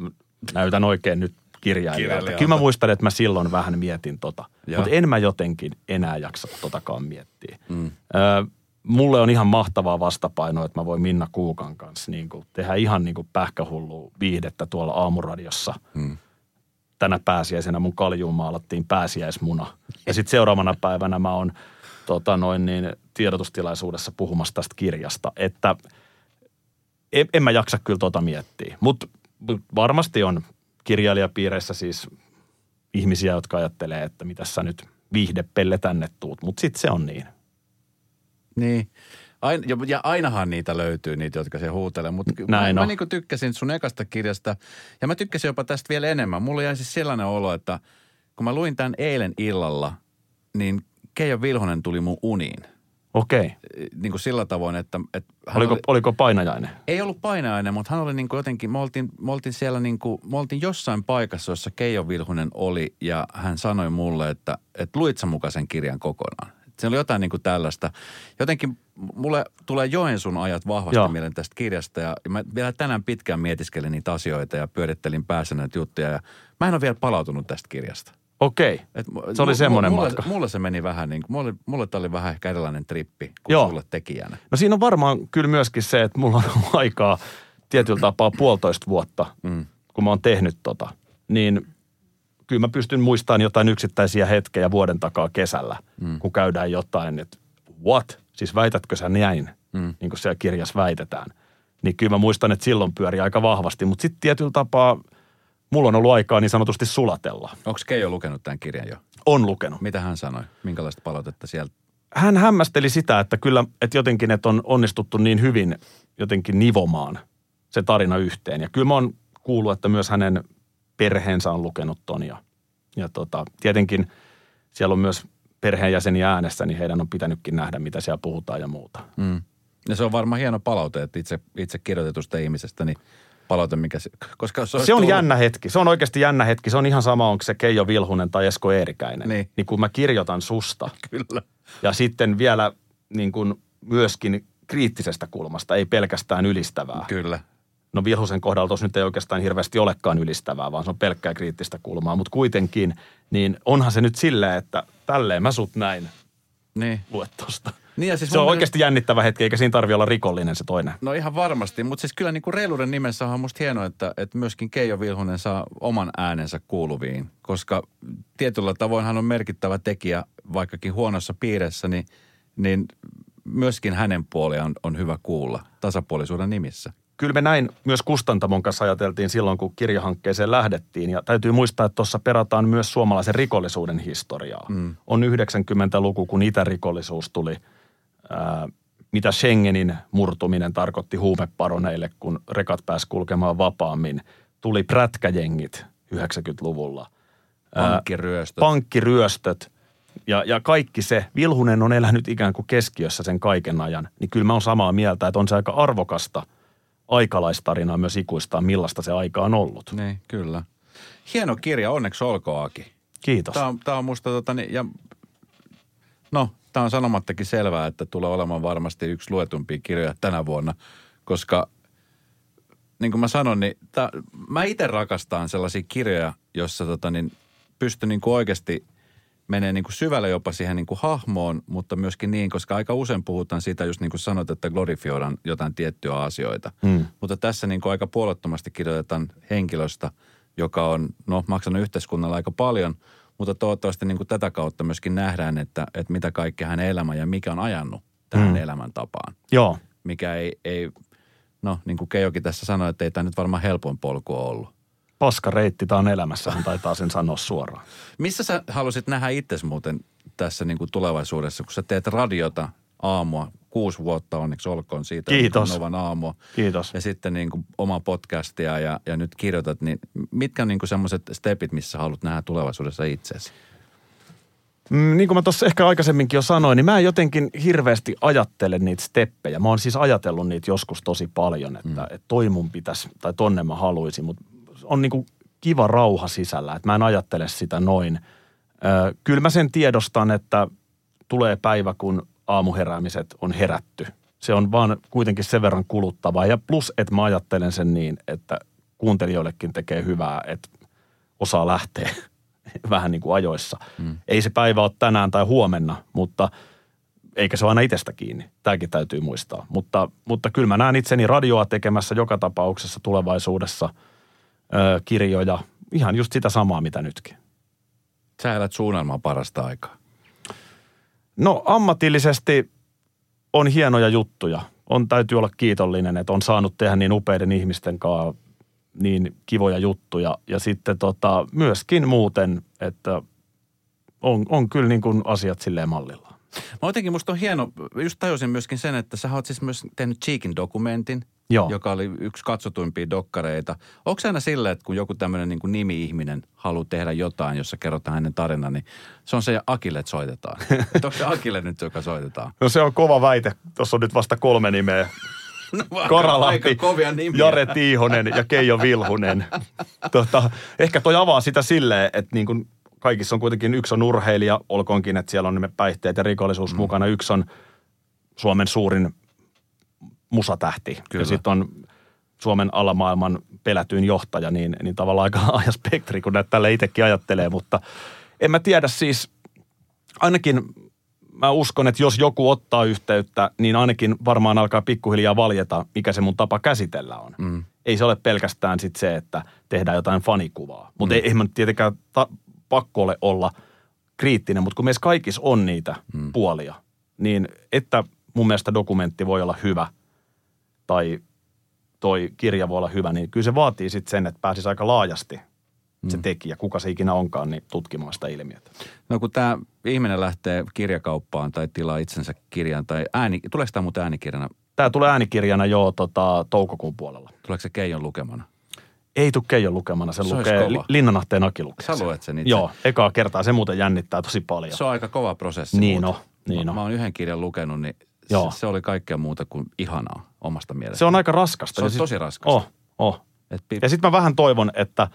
Speaker 2: näytän oikein nyt kirjailijalta. Kyllä mä muistan, että mä silloin vähän mietin tota, mutta en mä jotenkin enää jaksa totakaan miettiä. Mm. Ö, mulle on ihan mahtavaa vastapainoa, että mä voin Minna Kuukan kanssa niin kuin tehdä ihan niin kuin pähkähullu viihdettä tuolla aamuradiossa. Hmm. Tänä pääsiäisenä mun kaljuun maalattiin pääsiäismuna. Ja sitten seuraavana päivänä mä oon tota noin niin, tiedotustilaisuudessa puhumassa tästä kirjasta. Että en, en mä jaksa kyllä tota miettiä. Mutta varmasti on kirjailijapiireissä siis ihmisiä, jotka ajattelee, että mitä sä nyt viihdepelle tänne tuut. Mutta sitten se on niin.
Speaker 1: Niin. Ain, ja ainahan niitä löytyy, niitä, jotka se huutelee. Mutta mä, mä niin tykkäsin sun ekasta kirjasta, ja mä tykkäsin jopa tästä vielä enemmän. Mulla jäi siis sellainen olo, että kun mä luin tämän eilen illalla, niin Keijo Vilhonen tuli mun uniin.
Speaker 2: Okei.
Speaker 1: Niin kuin sillä tavoin, että... että
Speaker 2: oliko, oli, oliko painajainen?
Speaker 1: Ei ollut painajainen, mutta hän oli niin kuin jotenkin, me oltiin, me oltiin siellä niin kuin, me oltiin jossain paikassa, jossa Keijo Vilhunen oli ja hän sanoi mulle, että, että luit sä mukaan sen kirjan kokonaan. Se oli jotain niin kuin tällaista. Jotenkin mulle tulee Joensun ajat vahvasti Joo. mieleen tästä kirjasta ja mä vielä tänään pitkään mietiskelin niitä asioita ja pyörittelin päässä näitä juttuja ja mä en ole vielä palautunut tästä kirjasta.
Speaker 2: Okei, Et, se oli semmoinen
Speaker 1: mulle,
Speaker 2: matka.
Speaker 1: Mulle se meni vähän niin kuin, mulle, mulle tämä oli vähän ehkä erilainen trippi kuin Joo. sulle tekijänä.
Speaker 2: No siinä on varmaan kyllä myöskin se, että mulla on aikaa tietyllä tapaa puolitoista vuotta, mm. kun mä oon tehnyt tota, niin kyllä mä pystyn muistamaan jotain yksittäisiä hetkejä vuoden takaa kesällä, mm. kun käydään jotain, että what? Siis väitätkö sä näin, mm. niin kuin siellä kirjassa väitetään. Niin kyllä mä muistan, että silloin pyöri aika vahvasti, mutta sitten tietyllä tapaa mulla on ollut aikaa niin sanotusti sulatella.
Speaker 1: Onko Keijo lukenut tämän kirjan jo?
Speaker 2: On lukenut.
Speaker 1: Mitä hän sanoi? Minkälaista palautetta sieltä?
Speaker 2: Hän hämmästeli sitä, että kyllä, että jotenkin, että on onnistuttu niin hyvin jotenkin nivomaan se tarina yhteen. Ja kyllä mä oon kuullut, että myös hänen perheensä on lukenut ton ja, ja tota, tietenkin siellä on myös perheenjäseniä äänessä, niin heidän on pitänytkin nähdä, mitä siellä puhutaan ja muuta.
Speaker 1: Mm. Ja se on varmaan hieno palaute, että itse, itse kirjoitetusta ihmisestä, niin palaute, mikä se, koska se,
Speaker 2: se on tullut... jännä hetki. Se on oikeasti jännä hetki. Se on ihan sama, onko se Keijo Vilhunen tai Esko Eerikäinen.
Speaker 1: Niin.
Speaker 2: niin kun mä kirjoitan susta.
Speaker 1: Kyllä.
Speaker 2: Ja sitten vielä niin kuin myöskin kriittisestä kulmasta, ei pelkästään ylistävää.
Speaker 1: Kyllä.
Speaker 2: No Vilhusen kohdalla tuossa nyt ei oikeastaan hirveästi olekaan ylistävää, vaan se on pelkkää kriittistä kulmaa. Mutta kuitenkin, niin onhan se nyt silleen, että tälleen mä sut näin
Speaker 1: niin.
Speaker 2: luet tosta.
Speaker 1: Niin ja siis
Speaker 2: Se on
Speaker 1: mun
Speaker 2: oikeasti jännittävä hetki, eikä siinä tarvi olla rikollinen se toinen.
Speaker 1: No ihan varmasti, mutta siis kyllä niin kuin reiluuden nimessä on musta hienoa, että, että myöskin Keijo Vilhunen saa oman äänensä kuuluviin, koska tietyllä tavoin hän on merkittävä tekijä, vaikkakin huonossa piirissä, niin, niin myöskin hänen puoliaan on, on hyvä kuulla tasapuolisuuden nimissä.
Speaker 2: Kyllä me näin myös Kustantamon kanssa ajateltiin silloin, kun kirjahankkeeseen lähdettiin. Ja täytyy muistaa, että tuossa perataan myös suomalaisen rikollisuuden historiaa. Mm. On 90-luku, kun itärikollisuus tuli – ää, mitä Schengenin murtuminen tarkoitti huumeparoneille, kun rekat pääsi kulkemaan vapaammin. Tuli prätkäjengit 90-luvulla.
Speaker 1: Pankkiryöstöt.
Speaker 2: Pankkiryöstöt. Ja, ja kaikki se, Vilhunen on elänyt ikään kuin keskiössä sen kaiken ajan, niin kyllä mä oon samaa mieltä, että on se aika arvokasta aikalaistarinaa myös ikuistaa, millaista se aika on ollut.
Speaker 1: Niin, kyllä. Hieno kirja, onneksi olkoon Aki.
Speaker 2: Kiitos.
Speaker 1: Tämä on, tämä on musta, tota, niin, ja no tämä on sanomattakin selvää, että tulee olemaan varmasti yksi luetumpia kirjoja tänä vuonna, koska niin kuin mä sanon, niin tää, mä itse rakastan sellaisia kirjoja, joissa tota, niin, pystyn niin kuin oikeasti menee niin kuin syvälle jopa siihen niin kuin hahmoon, mutta myöskin niin, koska aika usein puhutaan siitä, just niin kuin sanot, että glorifioidaan jotain tiettyjä asioita. Mm. Mutta tässä niin kuin aika puolettomasti kirjoitetaan henkilöstä, joka on no, maksanut yhteiskunnalle aika paljon – mutta toivottavasti niin kuin tätä kautta myöskin nähdään, että, että mitä kaikkea hänen elämä ja mikä on ajanut tähän mm. elämäntapaan.
Speaker 2: Joo.
Speaker 1: Mikä ei, ei, no niin kuin Keijokin tässä sanoi, että ei tämä nyt varmaan helpoin polku ollut.
Speaker 2: Paska reitti tämä on elämässä, hän taitaa sen sanoa suoraan.
Speaker 1: Missä sä halusit nähdä itsesi muuten tässä niin kuin tulevaisuudessa, kun sä teet radiota aamua kuusi vuotta onneksi olkoon siitä.
Speaker 2: Kiitos.
Speaker 1: Novan aamu.
Speaker 2: Kiitos.
Speaker 1: Ja sitten niin kuin oma podcastia ja, ja nyt kirjoitat, niin mitkä on niin semmoiset stepit, missä haluat nähdä tulevaisuudessa itsesi?
Speaker 2: Mm, niin kuin mä tuossa ehkä aikaisemminkin jo sanoin, niin mä en jotenkin hirveästi ajattele niitä steppejä. Mä oon siis ajatellut niitä joskus tosi paljon, että, mm. että toi mun pitäisi tai tonne mä haluaisin, mutta on niin kuin kiva rauha sisällä, että mä en ajattele sitä noin. Ö, kyllä mä sen tiedostan, että tulee päivä, kun aamuheräämiset on herätty. Se on vaan kuitenkin sen verran kuluttavaa. Ja plus, että mä ajattelen sen niin, että kuuntelijoillekin tekee hyvää, että osaa lähteä vähän niin kuin ajoissa. Mm. Ei se päivä ole tänään tai huomenna, mutta eikä se ole aina itsestä kiinni. Tämäkin täytyy muistaa. Mutta, mutta kyllä mä näen itseni radioa tekemässä joka tapauksessa tulevaisuudessa ö, kirjoja. Ihan just sitä samaa, mitä nytkin.
Speaker 1: Sä elät suunnelmaa parasta aikaa.
Speaker 2: No ammatillisesti on hienoja juttuja. On täytyy olla kiitollinen, että on saanut tehdä niin upeiden ihmisten kanssa niin kivoja juttuja. Ja sitten tota, myöskin muuten, että on, on kyllä niin kuin asiat silleen mallilla.
Speaker 1: Mä jotenkin musta on hieno, just tajusin myöskin sen, että sä oot siis myös tehnyt Cheekin dokumentin,
Speaker 2: Joo.
Speaker 1: joka oli yksi katsotuimpia dokkareita. Onko se aina silleen, että kun joku tämmöinen niin kuin nimi-ihminen haluaa tehdä jotain, jossa kerrotaan hänen tarina, niin se on se Akille, että soitetaan. että onko se Akille nyt, joka soitetaan?
Speaker 2: No se on kova väite. Tuossa on nyt vasta kolme nimeä.
Speaker 1: No, nimiä.
Speaker 2: Jare Tiihonen ja Keijo Vilhunen. Tota, ehkä toi avaa sitä silleen, että niin kuin kaikissa on kuitenkin yksi on urheilija, olkoonkin, että siellä on päihteet ja rikollisuus mm. mukana. Yksi on Suomen suurin musatähti. Kyllä. Ja sitten on Suomen alamaailman pelätyin johtaja, niin, niin tavallaan aika laaja spektri, kun näitä tälle itsekin ajattelee. Mutta en mä tiedä siis, ainakin mä uskon, että jos joku ottaa yhteyttä, niin ainakin varmaan alkaa pikkuhiljaa valjeta, mikä se mun tapa käsitellä on. Mm. Ei se ole pelkästään sit se, että tehdään jotain fanikuvaa. Mutta mm. ei, ei mä tietenkään ta- pakko ole olla kriittinen, mutta kun meissä kaikissa on niitä mm. puolia, niin että mun mielestä dokumentti voi olla hyvä tai toi kirja voi olla hyvä, niin kyllä se vaatii sitten sen, että pääsisi aika laajasti se mm. tekijä, kuka se ikinä onkaan, niin tutkimaan sitä ilmiötä.
Speaker 1: No kun tämä ihminen lähtee kirjakauppaan tai tilaa itsensä kirjan tai ääni, tuleeko tämä muuten äänikirjana?
Speaker 2: Tämä tulee äänikirjana jo tota, toukokuun puolella.
Speaker 1: Tuleeko se Keijon lukemana?
Speaker 2: Ei tule Keijon lukemana, se,
Speaker 1: Se
Speaker 2: lukee, Linnanahteen Aki lukee
Speaker 1: Sä luet sen itse.
Speaker 2: Joo, ekaa kertaa. Se muuten jännittää tosi paljon.
Speaker 1: Se on aika kova prosessi.
Speaker 2: Niin
Speaker 1: muuten.
Speaker 2: on, niin
Speaker 1: mä,
Speaker 2: on.
Speaker 1: mä oon yhden kirjan lukenut, niin
Speaker 2: Joo.
Speaker 1: se, se oli kaikkea muuta kuin ihanaa omasta mielestä.
Speaker 2: Se on aika raskasta.
Speaker 1: Se on tosi raskasta.
Speaker 2: Oh, oh.
Speaker 1: Et pi-
Speaker 2: Ja sitten mä vähän toivon, että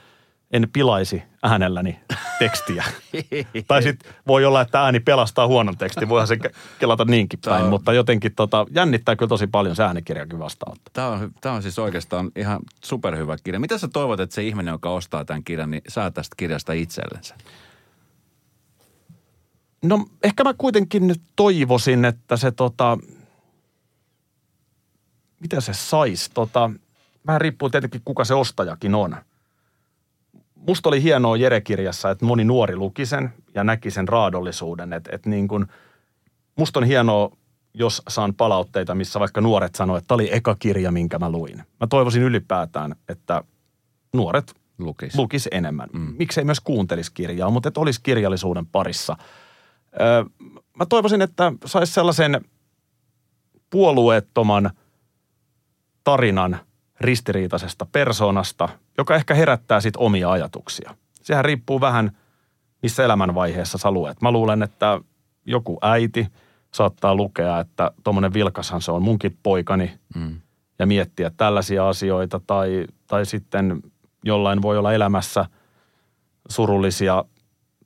Speaker 2: en pilaisi äänelläni tekstiä. tai sitten voi olla, että ääni pelastaa huonon tekstin. Voihan se ke- kelata niinkin päin.
Speaker 1: Tää-
Speaker 2: Mutta jotenkin tota, jännittää kyllä tosi paljon se äänikirjakin vastaanottaa.
Speaker 1: Tämä on, tämä on siis oikeastaan ihan superhyvä kirja. Mitä sä toivot, että se ihminen, joka ostaa tämän kirjan, niin saa tästä kirjasta itsellensä?
Speaker 2: No ehkä mä kuitenkin nyt toivoisin, että se tota, mitä se sais? Tota, vähän riippuu tietenkin kuka se ostajakin on. Musta oli hienoa Jere-kirjassa, että moni nuori luki sen ja näki sen raadollisuuden. Että et niin kun, musta on hienoa, jos saan palautteita, missä vaikka nuoret sanoo, että tämä oli eka kirja, minkä mä luin. Mä toivoisin ylipäätään, että nuoret
Speaker 1: Lukis.
Speaker 2: lukisi enemmän. Mm. Miksei myös kuuntelisi kirjaa, mutta että olisi kirjallisuuden parissa. Öö, mä toivoisin, että saisi sellaisen puolueettoman tarinan ristiriitaisesta persoonasta, joka ehkä herättää sit omia ajatuksia. Sehän riippuu vähän, missä elämänvaiheessa sä luet. Mä luulen, että joku äiti saattaa lukea, että tuommoinen vilkashan se on munkin poikani –
Speaker 1: Mm.
Speaker 2: ja miettiä tällaisia asioita tai, tai sitten jollain voi olla elämässä surullisia,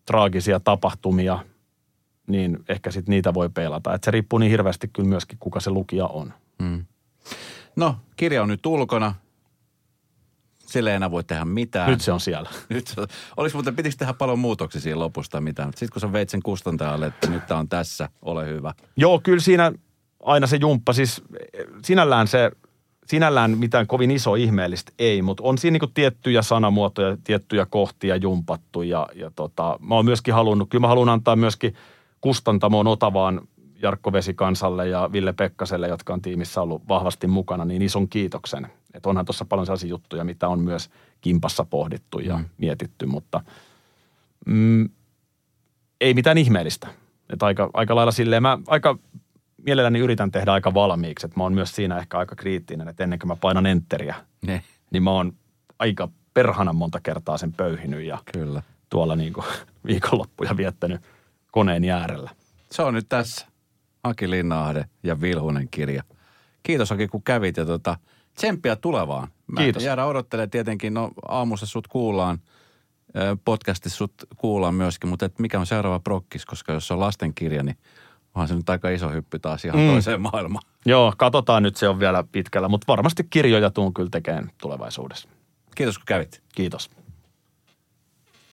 Speaker 2: traagisia tapahtumia, niin ehkä sitten niitä voi peilata. Et se riippuu niin hirveästi kyllä myöskin, kuka se lukija on.
Speaker 1: Mm. No, kirja on nyt ulkona. Sille ei enää voi tehdä mitään.
Speaker 2: Nyt se on siellä.
Speaker 1: Nyt se, olisi muuten, pitikö tehdä paljon muutoksia siinä lopusta mitään. Sitten kun sä veit sen kustantajalle, että nyt tää on tässä, ole hyvä.
Speaker 2: Joo, kyllä siinä aina se jumppa, siis sinällään se, sinällään mitään kovin iso ihmeellistä ei, mutta on siinä niinku tiettyjä sanamuotoja, tiettyjä kohtia jumpattu ja, ja tota, mä oon myöskin halunnut, kyllä mä haluan antaa myöskin kustantamoon Otavaan Jarkko Vesikansalle ja Ville Pekkaselle, jotka on tiimissä ollut vahvasti mukana, niin ison kiitoksen. Että onhan tuossa paljon sellaisia juttuja, mitä on myös kimpassa pohdittu ja mm. mietitty, mutta mm, ei mitään ihmeellistä. Että aika, aika lailla silleen, mä aika mielelläni yritän tehdä aika valmiiksi, että mä oon myös siinä ehkä aika kriittinen, että ennen kuin mä painan enteriä,
Speaker 1: Ne,
Speaker 2: niin mä oon aika perhana monta kertaa sen pöyhinyt ja
Speaker 1: kyllä.
Speaker 2: tuolla niin kuin viikonloppuja viettänyt koneen äärellä.
Speaker 1: Se on nyt tässä. Aki Linnaahde ja Vilhunen kirja. Kiitos Aki, kun kävit ja tota, tsemppiä tulevaan. Mä
Speaker 2: Kiitos.
Speaker 1: Jäädään odottelemaan tietenkin, no aamussa sut kuullaan, podcastissa sut kuullaan myöskin, mutta et mikä on seuraava prokkis, koska jos se on lastenkirja, niin onhan se nyt aika iso hyppy taas ihan mm. toiseen maailmaan.
Speaker 2: Joo, katsotaan nyt, se on vielä pitkällä, mutta varmasti kirjoja tuun kyllä tekemään tulevaisuudessa.
Speaker 1: Kiitos kun kävit.
Speaker 2: Kiitos.